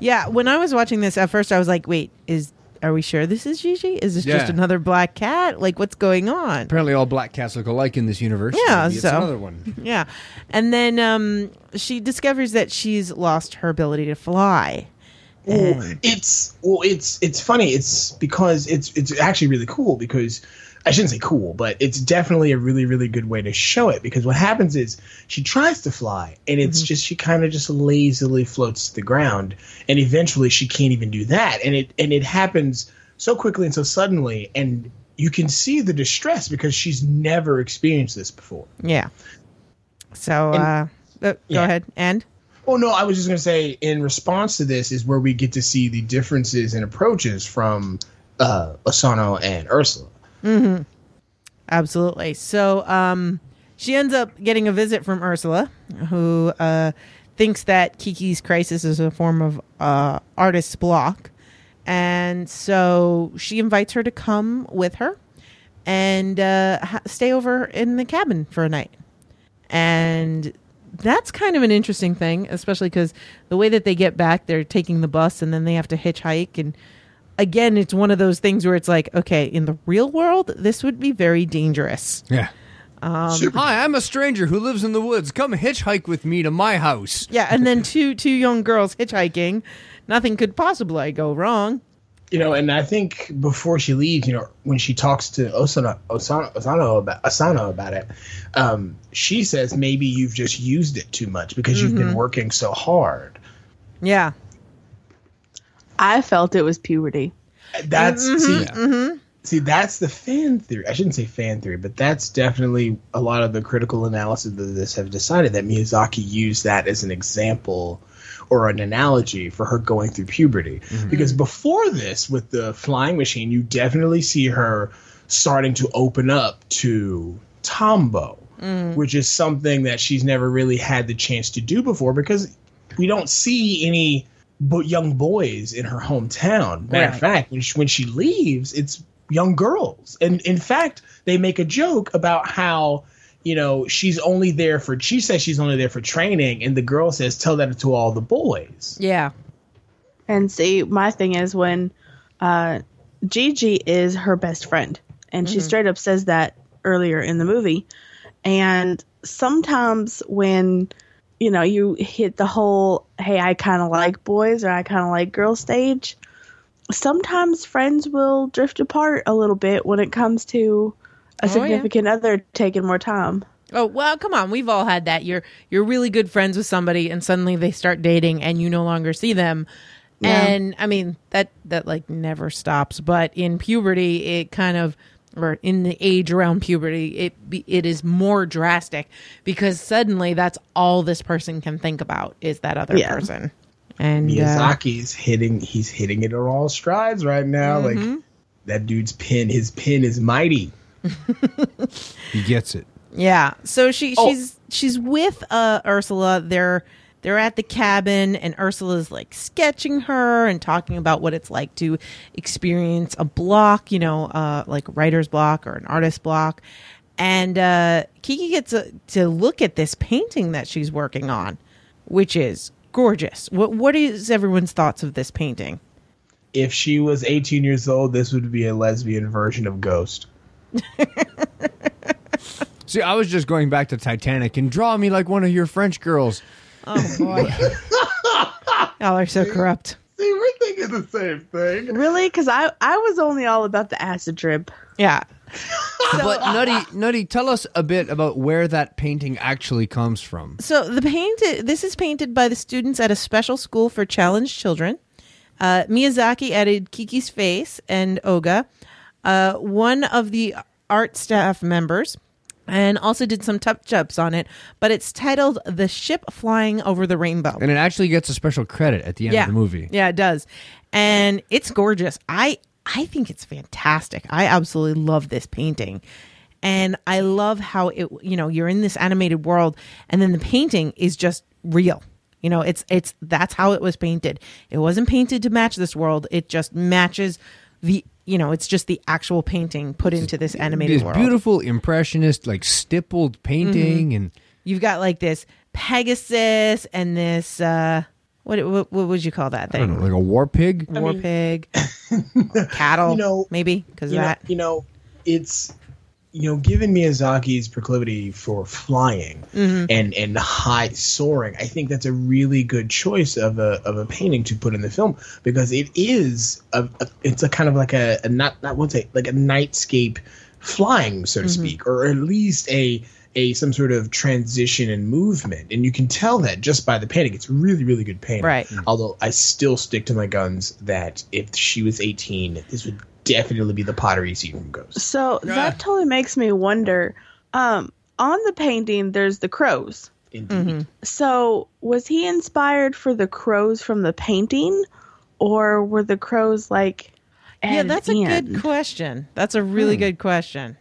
Yeah, when I was watching this at first, I was like, "Wait, is are we sure this is Jiji? Is this just another black cat? Like, what's going on?" Apparently, all black cats look alike in this universe. Yeah, Maybe it's so- another one. Yeah, and then um, she discovers that she's lost her ability to fly. Well, it's well, it's it's funny. It's because it's it's actually really cool because I shouldn't say cool, but it's definitely a really really good way to show it because what happens is she tries to fly and it's just she kind of just lazily floats to the ground and eventually she can't even do that and it and it happens so quickly and so suddenly and you can see the distress because she's never experienced this before. Yeah. So, uh, uh, go Yeah. ahead and Oh no, I was just going to say in response to this is where we get to see the differences and approaches from uh, Osono and Ursula. Absolutely. So um, she ends up getting a visit from Ursula, who uh, thinks that Kiki's crisis is a form of uh, artist's block. And so she invites her to come with her and uh, ha- stay over in the cabin for a night. And that's kind of an interesting thing, especially because the way that they get back, they're taking the bus and then they have to hitchhike. And again, it's one of those things where it's like, okay, in the real world, this would be very dangerous. Yeah. Um, Super. Hi, I'm a stranger who lives in the woods. Come hitchhike with me to my house. Yeah, and then two two young girls hitchhiking. Nothing could possibly go wrong. You know, and I think before she leaves, you know, when she talks to Osana Osono, Osono about Osono about it, um, she says maybe you've just used it too much because you've been working so hard. Yeah. I felt it was puberty. That's mm-hmm, see, Mm-hmm. see, that's the fan theory. I shouldn't say fan theory, but that's definitely a lot of the critical analysis of this have decided that Miyazaki used that as an example or an analogy for her going through puberty. Mm-hmm. Because before this, with the flying machine, you definitely see her starting to open up to Tombo, mm. which is something that she's never really had the chance to do before because we don't see any bo- young boys in her hometown. Matter Right. of fact, when she, when she leaves, it's young girls. And in fact, they make a joke about how you know she's only there for. She says she's only there for training, and the girl says, "Tell that to all the boys." Yeah. And see, my thing is when uh, Jiji is her best friend, and she straight up says that earlier in the movie. And sometimes when you know you hit the whole "Hey, I kind of like boys" or "I kind of like girls" stage, sometimes friends will drift apart a little bit when it comes to a oh, yeah. significant other taking more time. Oh well, come on. We've all had that. You're you're really good friends with somebody, and suddenly they start dating, and you no longer see them. Yeah. And I mean that that like never stops. But in puberty, it kind of or in the age around puberty, it it is more drastic because suddenly that's all this person can think about is that other Yeah. person. And uh, Miyazaki's hitting. He's hitting it on all strides right now. Like that dude's pin. His pin is mighty. He gets it. Yeah. So she Oh. she's she's with uh Ursula. They're they're at the cabin and Ursula's like sketching her and talking about what it's like to experience a block, you know, uh like writer's block or an artist block. And uh Kiki gets a, to look at this painting that she's working on, which is gorgeous. What what is everyone's thoughts of this painting? If she was 18 years old, this would be a lesbian version of Ghost. See, I was just going back to Titanic and draw me like one of your French girls. Oh boy. Y'all are so corrupt. See, we're thinking the same thing. Really? Because I I was only all about the acid drip. Yeah. but Nutty, Nutty, tell us a bit about where that painting actually comes from. So the painted this is painted by the students at a special school for challenged children. Uh, Miyazaki added Kiki's face and Oga. Uh, one of the art staff members and also did some touch ups on it. But it's titled "The Ship Flying Over the Rainbow." And it actually gets a special credit at the end yeah, of the movie. Yeah, it does, and it's gorgeous. I I think it's fantastic. I absolutely love this painting. And I love how it you know, you're in this animated world and then the painting is just real. You know, it's it's that's how it was painted. It wasn't painted to match this world. It just matches the you know, it's just the actual painting put into this animated This world. beautiful impressionist, like stippled painting, and You've got like this Pegasus and this uh what what, what would you call that I don't thing? know, like a war pig. War pig, cattle, You know, maybe because of know, that. you know, it's you know, given Miyazaki's proclivity for flying Mm-hmm. and and high soaring, I think that's a really good choice of a of a painting to put in the film because it is a, a it's a kind of like a, a not not what's it like a nightscape flying, so to Mm-hmm. speak, or at least a a some sort of transition and movement, and you can tell that just by the painting. It's really really good painting. Right. Although I still stick to my guns that if she was 18, this would definitely be the pottery scene from Ghost. So that totally makes me wonder. Um, on the painting, there's the crows. Indeed. So was he inspired for the crows from the painting, or were the crows like? Yeah, added that's a in? good question. That's a really Hmm. good question.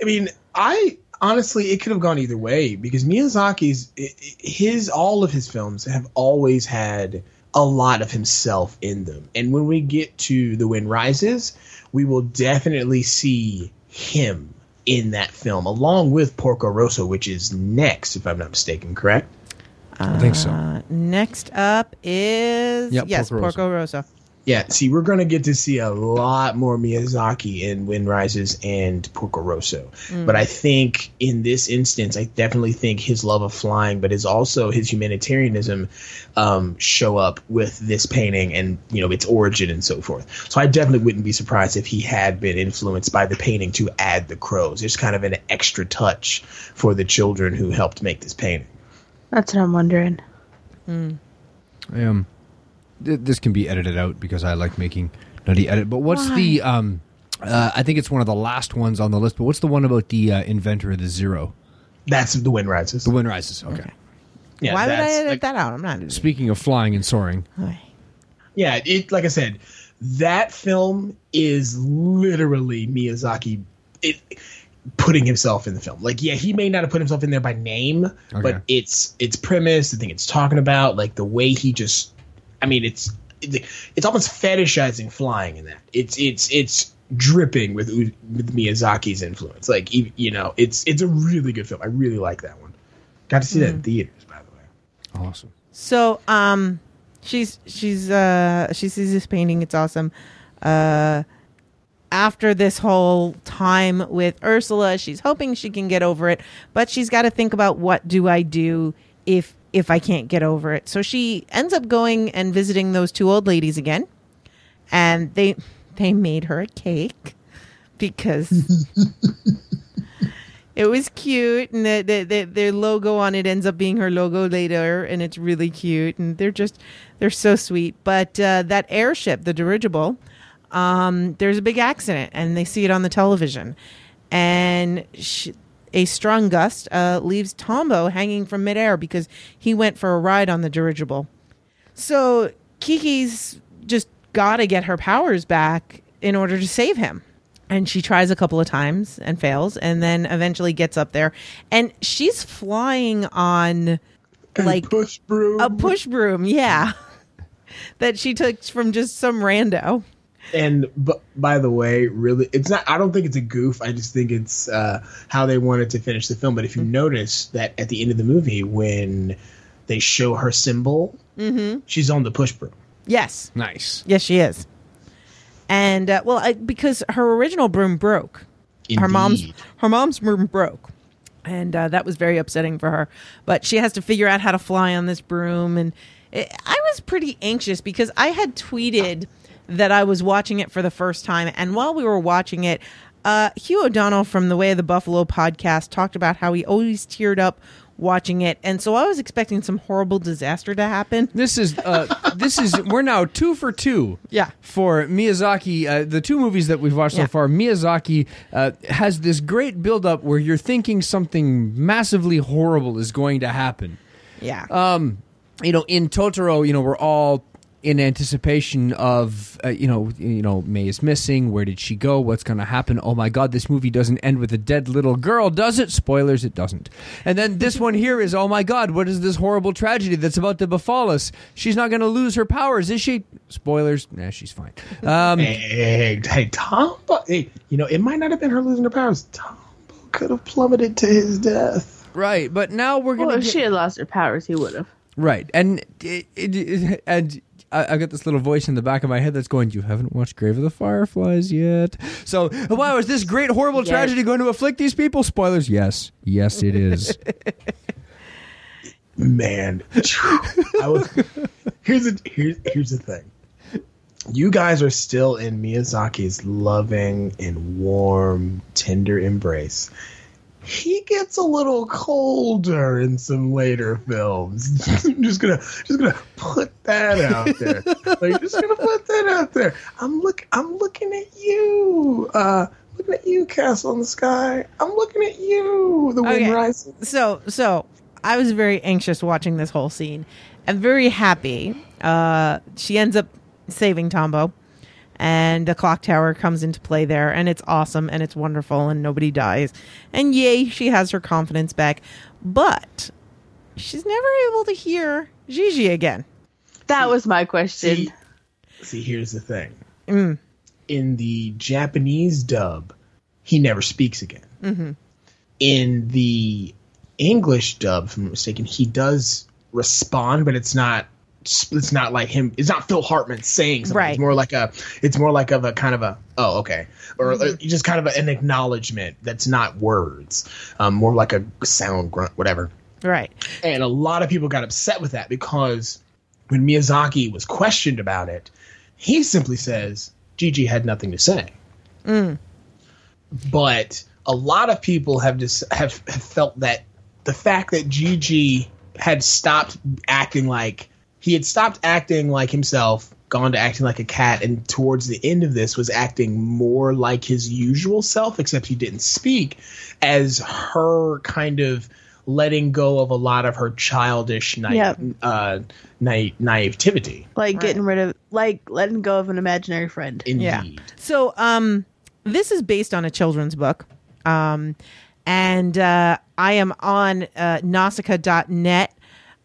I mean, I honestly, it could have gone either way because Miyazaki's i- i- his all of his films have always had a lot of himself in them, and when we get to The Wind Rises, we will definitely see him in that film along with Porco Rosso, which is next, if I'm not mistaken. Correct? I think so. Uh, next up is Yep, yes, Porco Porco Rosso. Yeah, see, we're going to get to see a lot more Miyazaki in Wind Rises and Porco Rosso. But I think in this instance, I definitely think his love of flying, but his also his humanitarianism um, show up with this painting and, you know, its origin and so forth. So I definitely wouldn't be surprised if he had been influenced by the painting to add the crows. It's kind of an extra touch for the children who helped make this painting. That's what I'm wondering. Um, th- this can be edited out because I like making nutty edit. But what's the um? Uh, I think it's one of the last ones on the list. But what's the one about the uh, inventor of the zero? That's The Wind Rises. The Wind Rises. Okay. Yeah, Why would I edit like- that out? I'm not. Speaking of flying and soaring, Yeah, it like I said, that film is literally Miyazaki it, putting himself in the film. Like, yeah, he may not have put himself in there by name, Okay. but it's its premise, the thing it's talking about, like the way he just, I mean, it's it's, it's almost fetishizing flying in that. It's it's it's dripping with U- with Miyazaki's influence. Like, you you know, it's it's a really good film. I really like that one. Got to see that in theaters, by the way. awesome. So, um, she's she's uh she sees this painting. It's awesome. Uh, after this whole time with Ursula, she's hoping she can get over it, but she's got to think about what do I do if if I can't get over it. So she ends up going and visiting those two old ladies again, and they they made her a cake because it was cute. And the, the, the, their logo on it ends up being her logo later. And it's really cute. And they're just they're so sweet. But uh, that airship the dirigible um, there's a big accident and they see it on the television. And sh a strong gust uh, leaves tombo hanging from midair because he went for a ride on the dirigible. So kiki's just gotta get her powers back in order to save him. And she tries a couple of times and fails and then eventually gets up there. And she's flying on like push broom. a push broom yeah that she took from just some rando And but by the way, really, it's not. I don't think it's a goof. I just think it's uh, how they wanted to finish the film. But if you notice that at the end of the movie, when they show her symbol, she's on the push broom. yes Nice. yes she is and uh, well I, because her original broom broke her mom's her mom's broom broke and uh, that was very upsetting for her but she has to figure out how to fly on this broom and it, i was pretty anxious because i had tweeted that i was watching it for the first time and while we were watching it uh, hugh o'donnell from the way of the buffalo podcast talked about how he always teared up watching it, and so I was expecting some horrible disaster to happen. This is uh, this is we're now two for two. Yeah. For Miyazaki, uh, the two movies that we've watched Yeah. so far, Miyazaki uh, has this great build-up where you're thinking something massively horrible is going to happen. Yeah. Um, you know, in Totoro, you know, we're all in anticipation of, uh, you know, you know, May is missing. Where did she go? What's going to happen? Oh my God, this movie doesn't end with a dead little girl, does it? Spoilers, it doesn't. And then this one here is, oh my God, what is this horrible tragedy that's about to befall us? She's not going to lose her powers, is she? Spoilers, nah, she's fine. Um, Hey, hey, Tom. Hey, you know, it might not have been her losing her powers. Tom could have plummeted to his death. right, but now we're going Well, to if she had lost her powers, he would have. Right, and it, it, it- and I, I got this little voice in the back of my head that's going, "You haven't watched Grave of the Fireflies yet." So, wow, is this great horrible Yes. tragedy going to afflict these people? Spoilers, yes, yes, it is. Man, I was. Here's the here's here's the thing. You guys are still in Miyazaki's loving and warm, tender embrace. He gets a little colder in some later films. I'm just gonna just gonna put that out there. like just gonna put that out there. I'm look I'm looking at you. Uh looking at you, Castle in the Sky. I'm looking at you, the wind Okay. rises. so so I was very anxious watching this whole scene and very happy. Uh, she ends up saving Tombo, and the clock tower comes into play there, and it's awesome and it's wonderful, and nobody dies, and yay, she has her confidence back. But she's never able to hear Jiji again. That was my question. See, see, here's the thing. Mm. In the Japanese dub, he never speaks again. Mm-hmm. In the English dub, if I'm not mistaken, he does respond, but it's not. It's not like him. It's not Phil Hartman saying something. Right. It's more like a. It's more like of a kind of a. Oh, okay, or uh, just kind of an acknowledgement that's not words. Um, more like a sound grunt, whatever. Right. And a lot of people got upset with that because when Miyazaki was questioned about it, he simply says Jiji had nothing to say. But a lot of people have just have, have felt that the fact that Jiji had stopped acting like he had stopped acting like himself, gone to acting like a cat, and towards the end of this was acting more like his usual self, except he didn't speak, as her kind of letting go of a lot of her childish naive, Yep. uh, na- naivety. like getting rid of, like letting go of an imaginary friend. Indeed. Yeah. So, um, this is based on a children's book. Um, and uh, I am on uh, Nausicaa.net,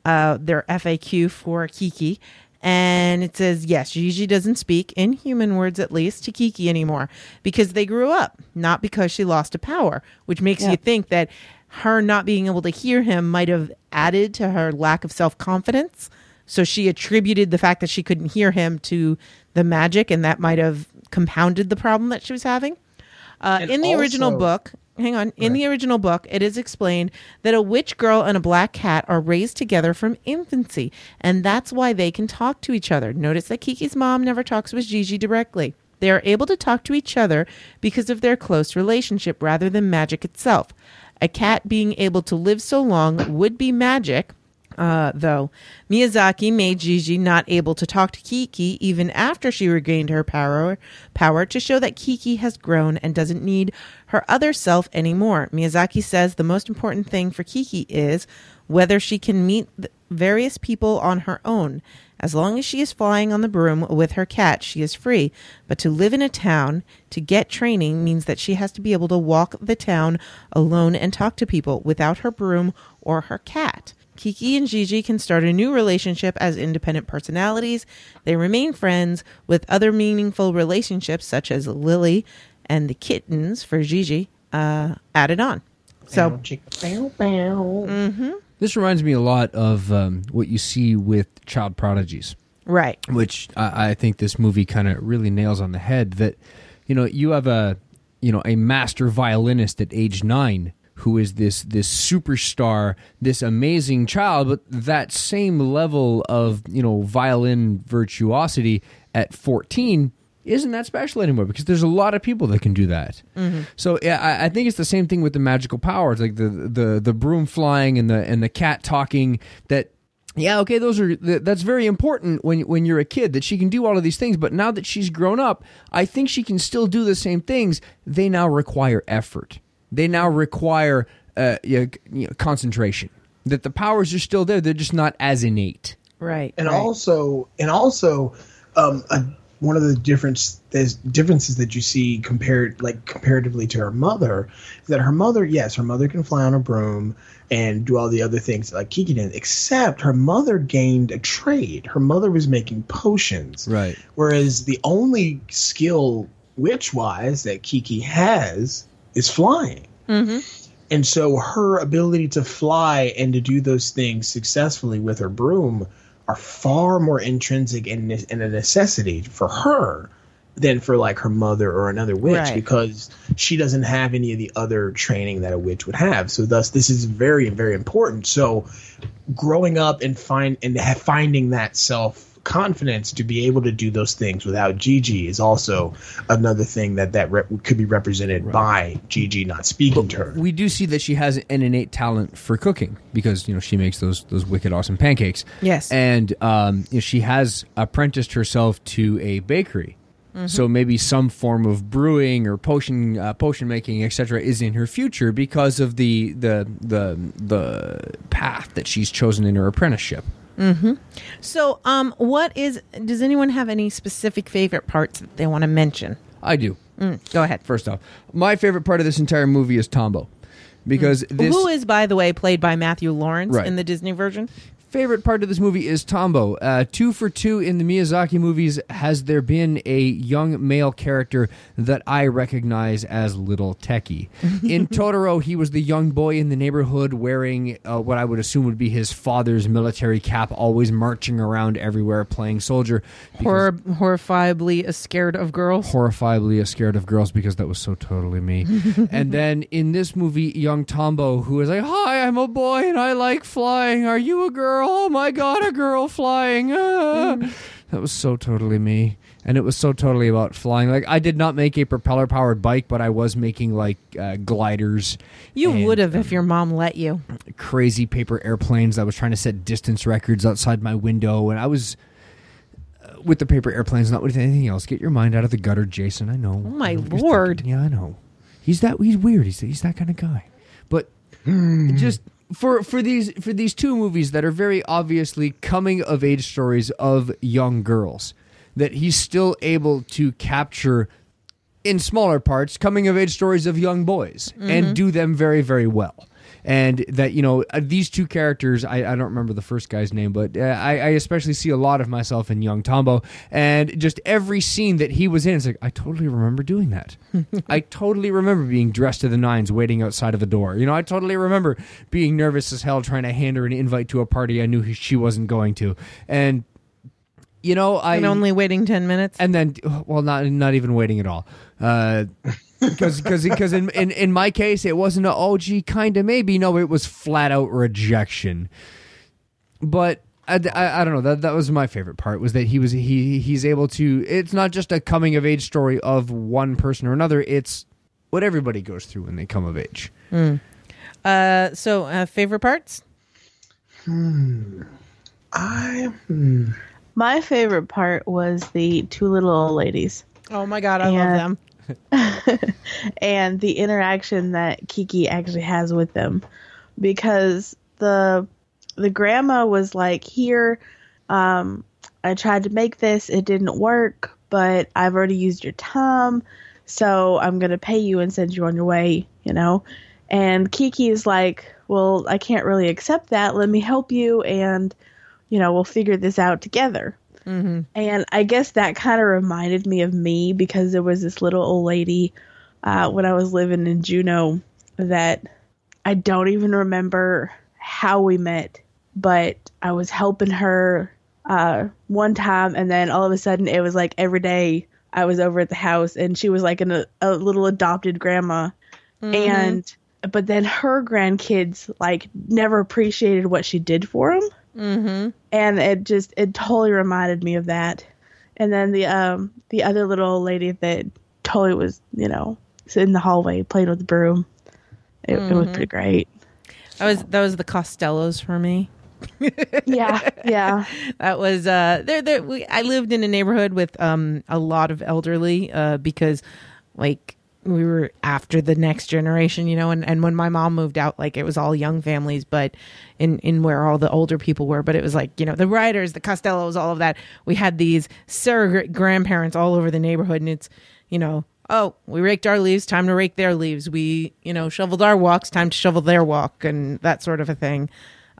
uh, their FAQ for Kiki. And it says, yes, Jiji doesn't speak, in human words at least, to Kiki anymore because they grew up, not because she lost a power, which makes Yeah. you think that her not being able to hear him might have added to her lack of self confidence. So she attributed the fact that she couldn't hear him to the magic, and that might have compounded the problem that she was having. Uh, in the original book, hang on, in the original book, it is explained that a witch girl and a black cat are raised together from infancy, and that's why they can talk to each other. Notice that Kiki's mom never talks with Jiji directly. They are able to talk to each other because of their close relationship rather than magic itself. A cat being able to live so long would be magic, uh, though Miyazaki made Jiji not able to talk to Kiki even after she regained her power, power to show that Kiki has grown and doesn't need her other self anymore. Miyazaki says the most important thing for Kiki is whether she can meet various people on her own. As long as she is flying on the broom with her cat, she is free. But to live in a town, to get training, means that she has to be able to walk the town alone and talk to people without her broom or her cat. Kiki and Jiji can start a new relationship as independent personalities. They remain friends with other meaningful relationships, such as Lily and the kittens for Jiji, uh, added on. So, mm-hmm. this reminds me a lot of um, what you see with child prodigies. right. which I, I think this movie kind of really nails on the head. That you know you have a you know a master violinist at age nine who is this this superstar, this amazing child, but that same level of you know violin virtuosity at fourteen isn't that special anymore because there's a lot of people that can do that. Mm-hmm. So yeah, I, I think it's the same thing with the magical powers, like the the the broom flying and the and the cat talking. That yeah, okay, those are that's very important when when you're a kid that she can do all of these things. But now that she's grown up, I think she can still do the same things. They now require effort. They now require uh, you know, concentration. That the powers are still there; they're just not as innate. Right. and right. also and also um, a, one of the difference there's differences that you see compared like comparatively to her mother is that her mother yes her mother can fly on a broom and do all the other things like Kiki did except her mother gained a trade her mother was making potions Right. whereas the only skill witch wise that Kiki has is flying mm-hmm. and so her ability to fly and to do those things successfully with her broom are far more intrinsic and, and a necessity for her than for like her mother or another witch Right. because she doesn't have any of the other training that a witch would have. So thus this is very very important. So growing up and find and ha- finding that self confidence to be able to do those things without Jiji is also another thing that that rep- could be represented by Jiji not speaking to her. we do see that she has an innate talent for cooking because you know she makes those those wicked awesome pancakes. Yes. and um, you know, she has apprenticed herself to a bakery. So maybe some form of brewing or potion uh, potion making, etc., is in her future because of the the the the path that she's chosen in her apprenticeship. So, um, what is? Does anyone have any specific favorite parts that they want to mention? I do. Mm, Go ahead. First off, my favorite part of this entire movie is Tombo, because this Who is, by the way, played by Matthew Lawrence Right. in the Disney version? Favorite part of this movie is Tombo. Uh, two for two in the Miyazaki movies. Has there been a young male character that I recognize as Little Techie? In Totoro, he was the young boy in the neighborhood wearing uh, what I would assume would be his father's military cap, always marching around everywhere playing soldier. Hor- horrifiably scared of girls. Horrifiably scared of girls because that was so totally me. and then in this movie, young Tombo, who is like, "Hi, I'm a boy and I like flying. Are you a girl? Oh my god, a girl flying!" Ah." That was so totally me. And it was so totally about flying. Like I did not make a propeller powered bike, but I was making like uh, gliders. You and, would have um, if your mom let you. crazy paper airplanes. I was trying to set distance records outside my window, and I was uh, with the paper airplanes, not with anything else. Get your mind out of the gutter, Jason. I know. Oh, my know lord. thinking. Yeah, I know. He's that. He's weird. He's he's that kind of guy. But just for for these for these two movies that are very obviously coming of age stories of young girls, that he's still able to capture in smaller parts coming of age stories of young boys and mm-hmm. do them very very well and that you know uh, these two characters I, I don't remember the first guy's name but uh, I, I especially see a lot of myself in young tombo. And just every scene that he was in it's like i totally remember doing that. I totally remember being dressed to the nines waiting outside of the door. You know i totally remember being nervous as hell trying to hand her an invite to a party i knew he- she wasn't going to. And you know i And only waiting 10 minutes. and then well not not even waiting at all. Uh because because because in, in in my case it wasn't a oh gee kind of maybe no it was flat out rejection but I, I, I don't know that that was my favorite part was that he was he he's able to it's not just a coming of age story of one person or another it's what everybody goes through when they come of age Uh, so, uh, favorite parts? hmm. I My favorite part was the two little old ladies Oh my god, I Yeah. love them. and the interaction that Kiki actually has with them. Because the the grandma was like here um I tried to make this it didn't work but I've already used your time so I'm to pay you and send you on your way you know? And Kiki is like well I can't really accept that let me help you and you know we'll figure this out together and I guess that kind of reminded me of me because there was this little old lady uh, when I was living in Juneau that I don't even remember how we met, but I was helping her uh, one time, and then all of a sudden it was like every day I was over at the house, and she was like an, a, a little adopted grandma, and but then her grandkids like never appreciated what she did for them Mm-hmm. and it just it totally reminded me of that And then the um the other little lady that totally was, you know, in the hallway playing with the broom. It, it was pretty great. That was that was the Costellos for me. Yeah, yeah. That was uh there there we I lived in a neighborhood with um a lot of elderly uh because like we were after the next generation, you know, and, and when my mom moved out, like it was all young families, but in, in where all the older people were, but it was like, you know, the writers, the Costellos, all of that. We had these surrogate grandparents all over the neighborhood and it's, you know, oh, we raked our leaves, time to rake their leaves. We, you know, shoveled our walks, time to shovel their walk and that sort of a thing.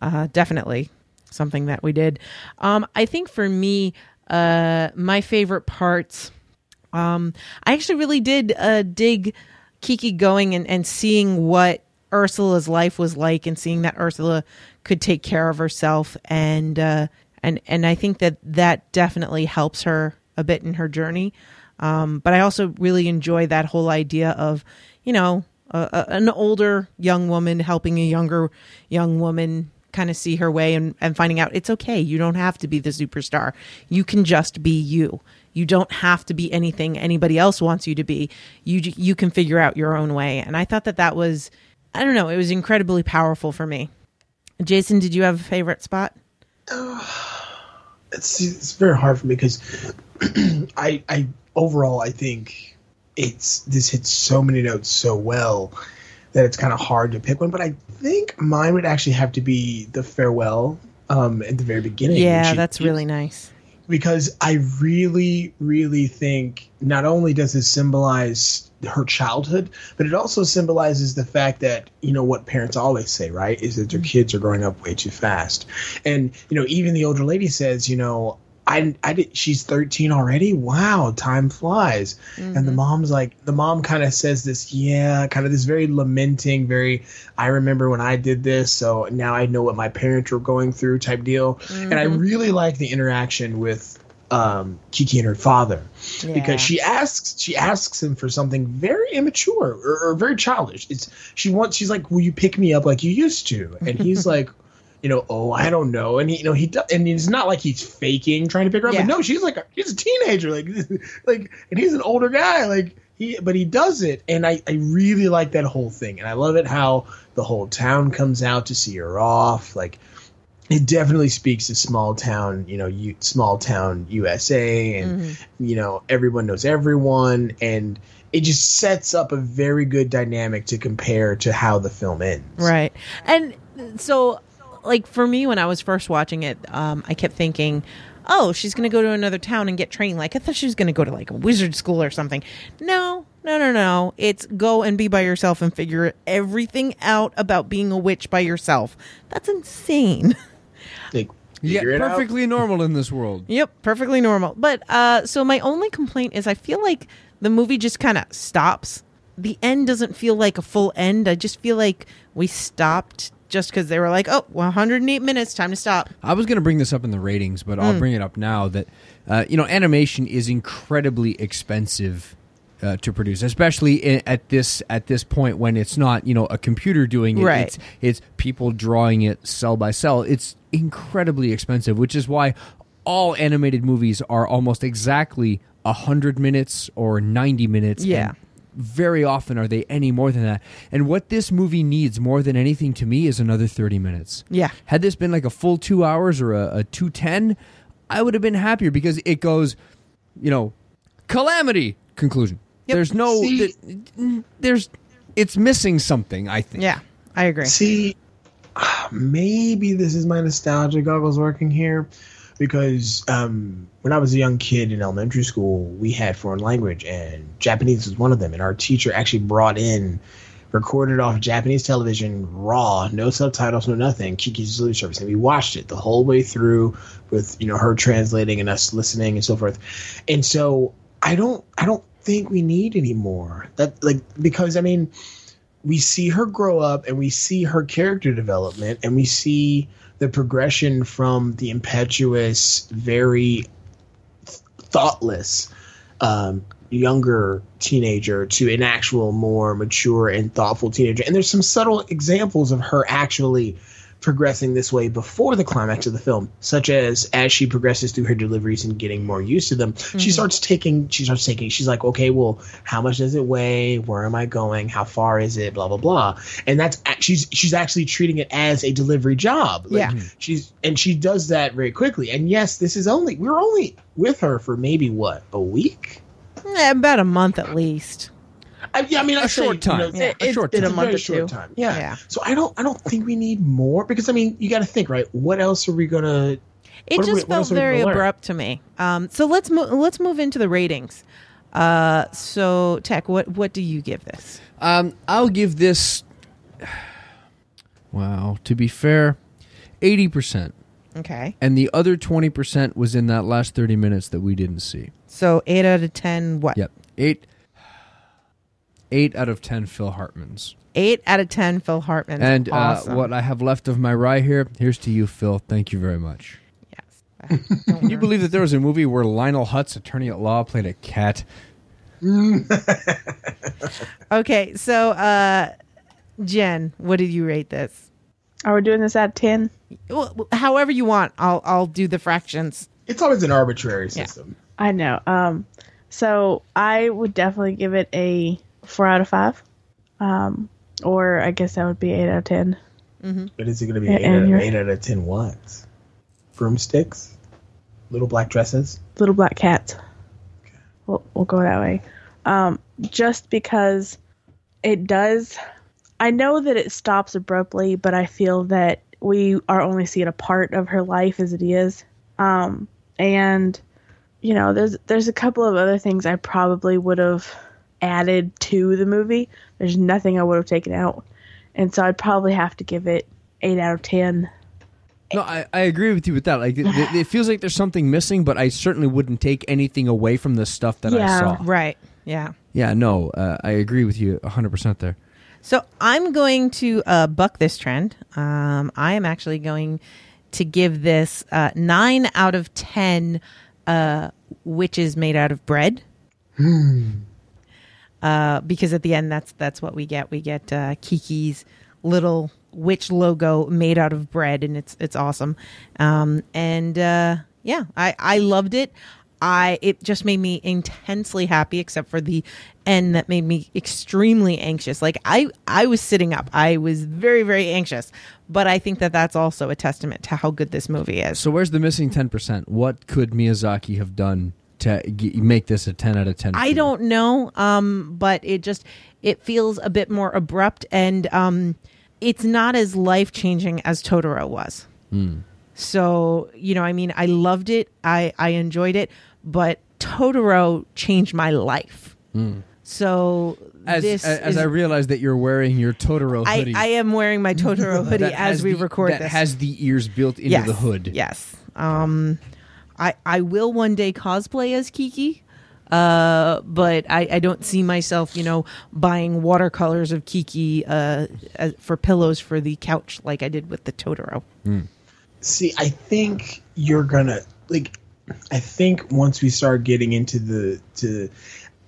Uh, definitely something that we did. Um, I think for me, uh, my favorite parts, um, I actually really did uh, dig Kiki going and, and seeing what Ursula's life was like and seeing that Ursula could take care of herself and uh, and and I think that that definitely helps her a bit in her journey. Um, but I also really enjoy that whole idea of you know an older young woman helping a younger young woman kind of see her way and, and finding out it's okay. You don't have to be the superstar. You can just be you. You don't have to be anything anybody else wants you to be. You you can figure out your own way. And I thought that that was I don't know, it was incredibly powerful for me. Jason, did you have a favorite spot? it's it's very hard for me because I I overall I think it's this hits so many notes so well that it's kind of hard to pick one. But I think mine would actually have to be the farewell um, at the very beginning. Yeah, she- that's really nice. Because I really, really think not only does it symbolize her childhood, but it also symbolizes the fact that you know what parents always say, right? Is that their mm-hmm. kids are growing up way too fast, and you know even the older lady says, you know. I, I did, she's 13 already. Wow, time flies. And the mom's like, the mom kind of says this, yeah, kind of this very lamenting, very, I remember when I did this, so now I know what my parents were going through type deal. And I really like the interaction with um, Kiki and her father Yeah. because she asks she asks him for something very immature or, or very childish. It's she wants she's like, "Will you pick me up like you used to?" And he's like. You know, oh, I don't know, and he, you know, he does, and it's not like he's faking trying to pick her up. Yeah. But no, she's like, a, he's a teenager, like, like, and he's an older guy, like he, but he does it, and I, I really like that whole thing, and I love it how the whole town comes out to see her off, like, it definitely speaks to small town, you know, small town USA, and mm-hmm. you know everyone knows everyone, and it just sets up a very good dynamic to compare to how the film ends. Right. And so, like, for me, when I was first watching it, um, I kept thinking, oh, she's going to go to another town and get trained. Like, I thought she was going to go to, like, a wizard school or something. No, no, no, no. It's go and be by yourself and figure everything out about being a witch by yourself. That's insane. Like, Yeah, figure it out. perfectly normal in this world. Yep, perfectly normal. But uh so my only complaint is I feel like the movie just kind of stops. The end doesn't feel like a full end. I just feel like we stopped just cuz they were like, "Oh, 108 minutes, time to stop." I was going to bring this up in the ratings, but. I'll bring it up now that uh, you know animation is incredibly expensive uh, to produce, especially i at this at this point when it's not you know a computer doing it. Right. It's it's people drawing it cell by cell. It's incredibly expensive, which is why all animated movies are almost exactly hundred minutes or ninety minutes. Yeah. And very often are they any more than that. And what this movie needs more than anything to me is another 30 minutes. Yeah. Had this been like a full two hours or a, a 210, I would have been happier because it goes, you know, calamity, conclusion. Yep. There's no, See- th- there's, it's missing something, I think. Yeah, I agree. See, maybe this is my nostalgia goggles working here because um, when I was a young kid in elementary school, we had foreign language, and Japanese was one of them. And our teacher actually brought in, recorded off Japanese television, raw, no subtitles, no nothing, Kiki's Delivery Service. And we watched it the whole way through with, you know, her translating and us listening and so forth. And so I don't, I don't think we need any more. That, like, because, I mean, we see her grow up and we see her character development and we see the progression from the impetuous, very thoughtless um, younger teenager to an actual more mature and thoughtful teenager. And there's some subtle examples of her actually progressing this way before the climax of the film, such as as she progresses through her deliveries and getting more used to them, she starts taking she starts taking she's like, okay, well, how much does it weigh? Where am I going? How far is it? Blah blah blah. And that's she's she's actually treating it as a delivery job. Like, Yeah. she's and she does that very quickly. And yes, this is only we're only with her for maybe what a week. Eh, about a month at least. I, yeah, I mean, I A say, short time. You know, Yeah, a it's short been time. a month very or short two. time. Yeah. Yeah. So I don't I don't think we need more because I mean you got to think right. What else are we gonna? It What are we- just felt very abrupt to me. Um, so let's move. Let's move into the ratings. Uh, so Tech, what what do you give this? Um, I'll give this. Wow. To be fair, eighty percent, Okay, and the other twenty percent was in that last thirty minutes that we didn't see. so eight out of ten. What? Yep. Eight. Eight out of ten Phil Hartmans. Eight out of ten. Phil Hartman. And awesome. uh, what I have left of my rye here, here's to you, Phil. Thank you very much. Yes. Can you believe that there was a movie where Lionel Hutz, attorney at law, played a cat? Okay, so uh, Jen, what did you rate this? Are we doing this out of 10? Well, however you want. I'll I'll do the fractions. It's always an arbitrary Yeah. system. I know. Um, so I would definitely give it a 4 out of 5. Um, or I guess that would be 8 out of 10. But is it going to be eight, and out of, you're- eight out of ten? What? Broomsticks, little black dresses. Little Black Cats. We'll, we'll go that way. Um, just because it does. I know that it stops abruptly, but I feel that we are only seeing a part of her life as it is. Um, and you know, there's there's a couple of other things I probably would have added to the movie. There's nothing I would have taken out, and so I'd probably have to give it eight out of ten. No, I, I agree with you with that. Like, it, it- it feels like there's something missing, but I certainly wouldn't take anything away from the stuff that I saw. Right. Yeah. Yeah, no, uh, I agree with you 100% there. So I'm going to uh, buck this trend. Um, I am actually going to give this uh, nine out of ten uh, witches made out of bread. Uh, because at the end, that's that's what we get. We get uh, Kiki's little witch logo made out of bread, and it's it's awesome. Um, and uh, yeah, I I loved it. I it just made me intensely happy, except for the end that made me extremely anxious. Like I I was sitting up, I was very very anxious, but I think that that's also a testament to how good this movie is. So, where's the missing 10%? What could Miyazaki have done to g- make this a 10 out of 10? I don't know, um, but it just it feels a bit more abrupt, and um, it's not as life changing as Totoro was. So you know, I mean, I loved it, I I enjoyed it, but Totoro changed my life. So As, this as, is- I realize that you're wearing your Totoro I, hoodie. I am wearing my Totoro hoodie as we the- record that this. has the ears built into yes, the hood. Yes. Um, I I will one day cosplay as Kiki. Uh, but I, I don't see myself, you know, buying watercolors of Kiki uh, as, for pillows for the couch like I did with the Totoro. See, I think you're gonna like. I think once we start getting into the to,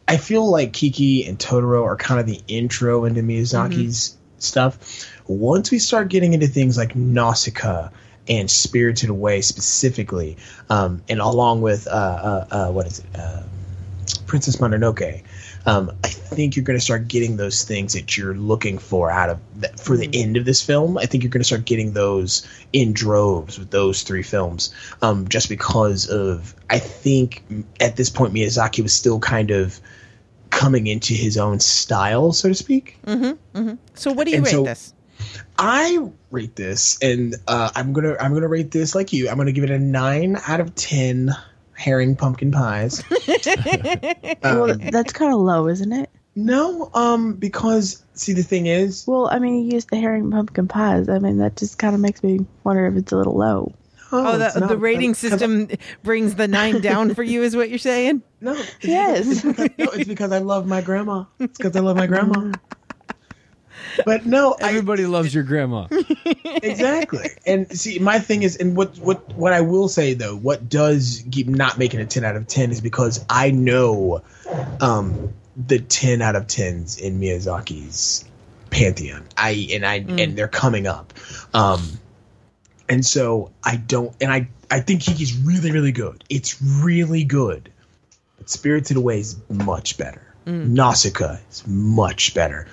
I feel like Kiki and Totoro are kind of the intro into Miyazaki's stuff. Once we start getting into things like Nausicaa and Spirited Away specifically, um, and along with uh, uh, uh, what is it, uh, Princess Mononoke. Um, I think you're going to start getting those things that you're looking for out of that for the end of this film. I think you're going to start getting those in droves with those three films, um, just because of I think at this point Miyazaki was still kind of coming into his own style, so to speak. So what do you And rate so- this? I rate this, and uh, I'm gonna I'm gonna rate this like you. I'm gonna give it a nine out of ten herring pumpkin pies. well, Um, that's kind of low, isn't it? no, um, because see the thing is, Well, I mean, you used the herring pumpkin pies. I mean, that just kind of makes me wonder if it's a little low. Oh, it's the, not, the rating because- system brings the nine down for you, is what you're saying? No, it's Yes. because, no, it's because I love my grandma. It's because I love my grandma. But no, I, Everybody loves your grandma. exactly. And see, my thing is, and what what what I will say though, what does keep not making a ten out of ten is because I know um, the ten out of tens in Miyazaki's pantheon. I and I and they're coming up. Um, And so I don't, and I, I think Kiki's really, really good. It's really good. But Spirited Away is much better. Nausicaa is much better.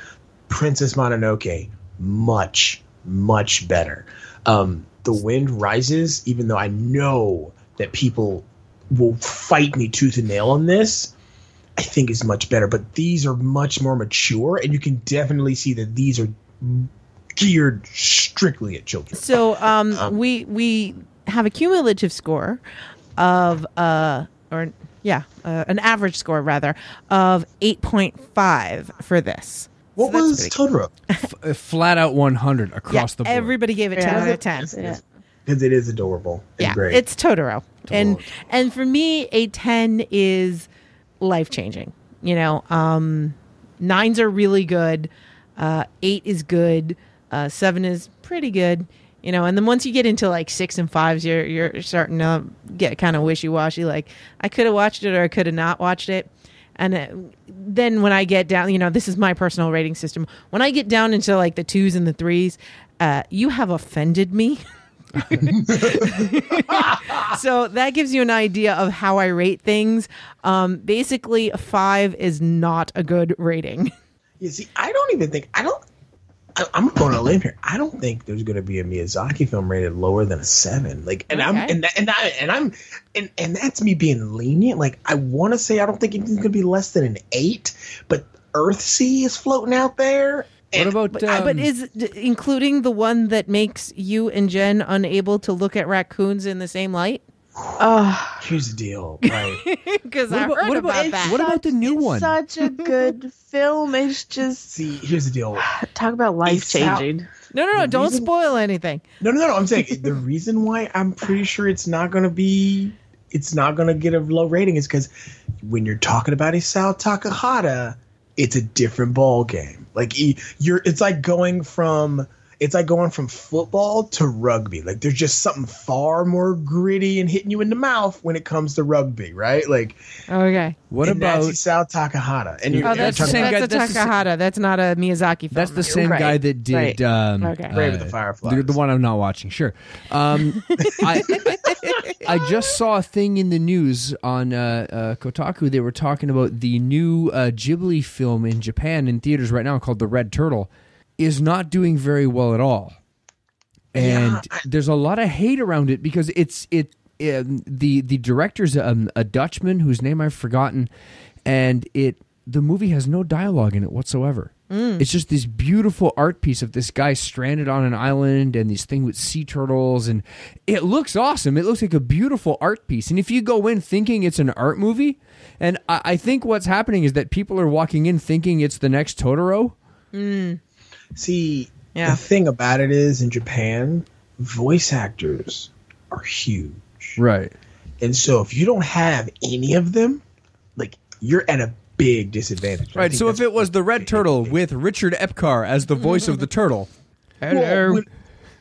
Princess Mononoke, much, much better. Um, the Wind Rises, even though I know that people will fight me tooth and nail on this, I think is much better. But these are much more mature, and you can definitely see that these are geared strictly at children. So um, we we have a cumulative score of uh or yeah uh, an average score rather of eight point five for this. What So was pretty Totoro? F- uh, flat out 100 Yeah, across the board. everybody gave it ten Yeah. out of ten. Yeah. Because it is adorable. and yeah, great. it's Totoro, and and for me, a ten is life changing. You know, um, nines are really good, uh, eight is good, uh, seven is pretty good. You know, and then once you get into like six and fives, you're you're starting to get kind of wishy washy. Like I could have watched it or I could have not watched it. And uh, then when I get down, you know, this is my personal rating system. When I get down into like the twos and the threes, uh, you have offended me. so that gives you an idea of how I rate things. Um, basically, five is not a good rating. You see, I don't even think I don't. I, I'm going to live here. I don't think there's going to be a Miyazaki film rated lower than a seven. Like, and I'm and that, and I and I'm and and that's me being lenient. Like, I want to say I don't think it's going to be less than an eight, but Earthsea is floating out there. What about But, um, but is d- including the one that makes you and Jen unable to look at raccoons in the same light? Oh, here's the deal, right? Because What I about- heard what about, about- that. what about the new it's one? Such a good film. It's just see, here's the deal. talk about life changing. no, no, no! the Don't reason- spoil anything. No, no, no, no. I'm saying the reason why I'm pretty sure it's not going to be, it's not going to get a low rating is because when you're talking about Isao Takahata, it's a different ball game. Like you're, it's like going from, it's like going from football to rugby. Like there's just something far more gritty and hitting you in the mouth when it comes to rugby, right? Like Okay. what and about that's Isao Takahata? And you're, Oh, you're that's the talking same about guy- that's a that's Takahata. That's not a Miyazaki film. That's the same Right. guy that did Right. um, Okay. Grave of uh, the Fireflies. The, the one I'm not watching. Sure. Um, I I just saw a thing in the news on uh, uh, Kotaku. They were talking about the new uh, Ghibli film in Japan in theaters right now called The Red Turtle is not doing very well at all, and Yeah, there's a lot of hate around it because it's it. Um, the the director's um, a Dutchman whose name I've forgotten, and it the movie has no dialogue in it whatsoever. It's just this beautiful art piece of this guy stranded on an island and this thing with sea turtles, and it looks awesome. It looks like a beautiful art piece. And if you go in thinking it's an art movie, and I, I think what's happening is that people are walking in thinking it's the next Totoro. See, Yeah. the thing about it is in Japan, voice actors are huge. Right. And so if you don't have any of them, like you're at a big disadvantage. Right. So if it was the Red Turtle with Richard Epcar as the voice of the turtle, Well, er, when-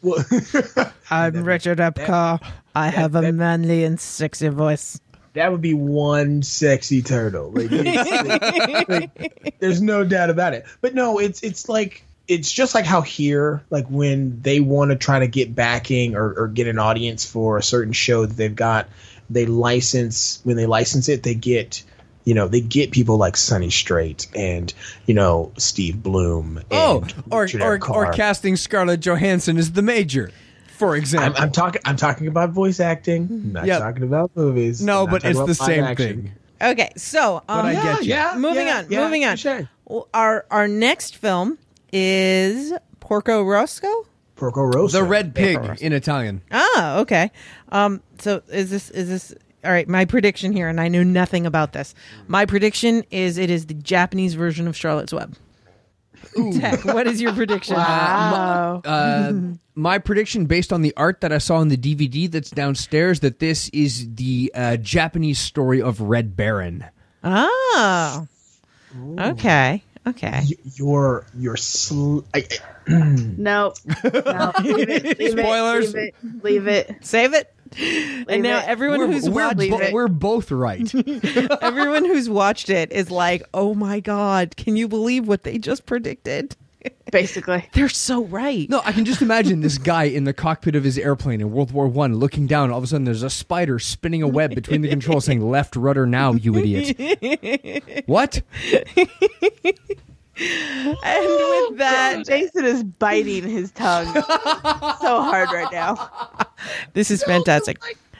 well, I'm Richard Epcar. I have a manly and sexy voice. that would be one sexy turtle. Like, like- like, there's no doubt about it. But no, it's it's like it's just like how here, like when they want to try to get backing or, or get an audience for a certain show that they've got, they license when they license it, they get you know they get people like Sonny Strait and you know Steve Blum. And oh, or Richard or, Epcar. or casting Scarlett Johansson as the major, for I'm, example. I'm talking. I'm talking about voice acting. I'm not Yeah. talking about movies. no, I'm but it's the same action. thing. Okay, so But I um, get you. Yeah, moving yeah, on, yeah, moving on. touche. Our our next film is Porco Rosso. Porco Rosso. The red pig Rosso. in Italian. Ah, okay. Um, so is this is this all right? My prediction here, and I knew nothing about this. My prediction is it is the Japanese version of Charlotte's Web. Tech, what is your prediction? Wow. Uh, my prediction, based on the art that I saw in the DVD that's downstairs, that this is the uh, Japanese story of Red Baron. Oh, okay, okay. Y- Your your sl- I, I- no. no. Leave it. Leave Spoilers. It, leave it. Leave it. Save it. and now it. everyone We're, who's we're, watched bo- it, we're both right. everyone who's watched it is like, "Oh my god, can you believe what they just predicted?" basically. They're so right. No, I can just imagine this guy in the cockpit of his airplane in World War One, looking down. All of a sudden, there's a spider spinning a web between the controls, saying "Left rudder now, you idiot." what? And with oh, that, Jason is biting his tongue so hard right now. This is fantastic.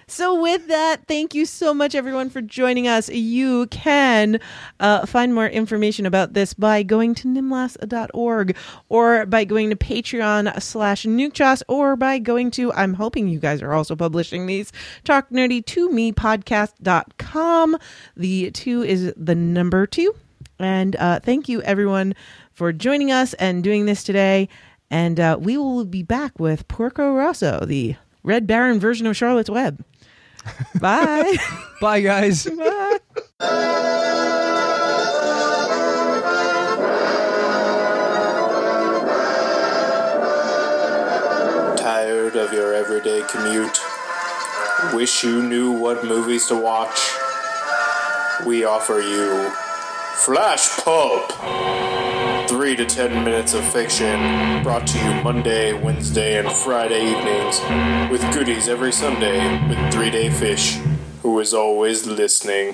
So, with that, thank you so much, everyone, for joining us. You can uh, find more information about this by going to nimlas.org or by going to Patreon slash nukejoss or by going to, I'm hoping you guys are also publishing these, talk nerdy to me podcast.com. The two is the number two. And uh, thank you, everyone, for joining us and doing this today. And uh, we will be back with Porco Rosso, the Red Baron version of Charlotte's Web. Bye. Bye, guys. Bye. Tired of your everyday commute? Wish you knew what movies to watch? We offer you Flash Pulp! 3 to 10 minutes of fiction brought to you Monday, Wednesday, and Friday evenings with goodies every Sunday with 3 Day Fish, who is always listening.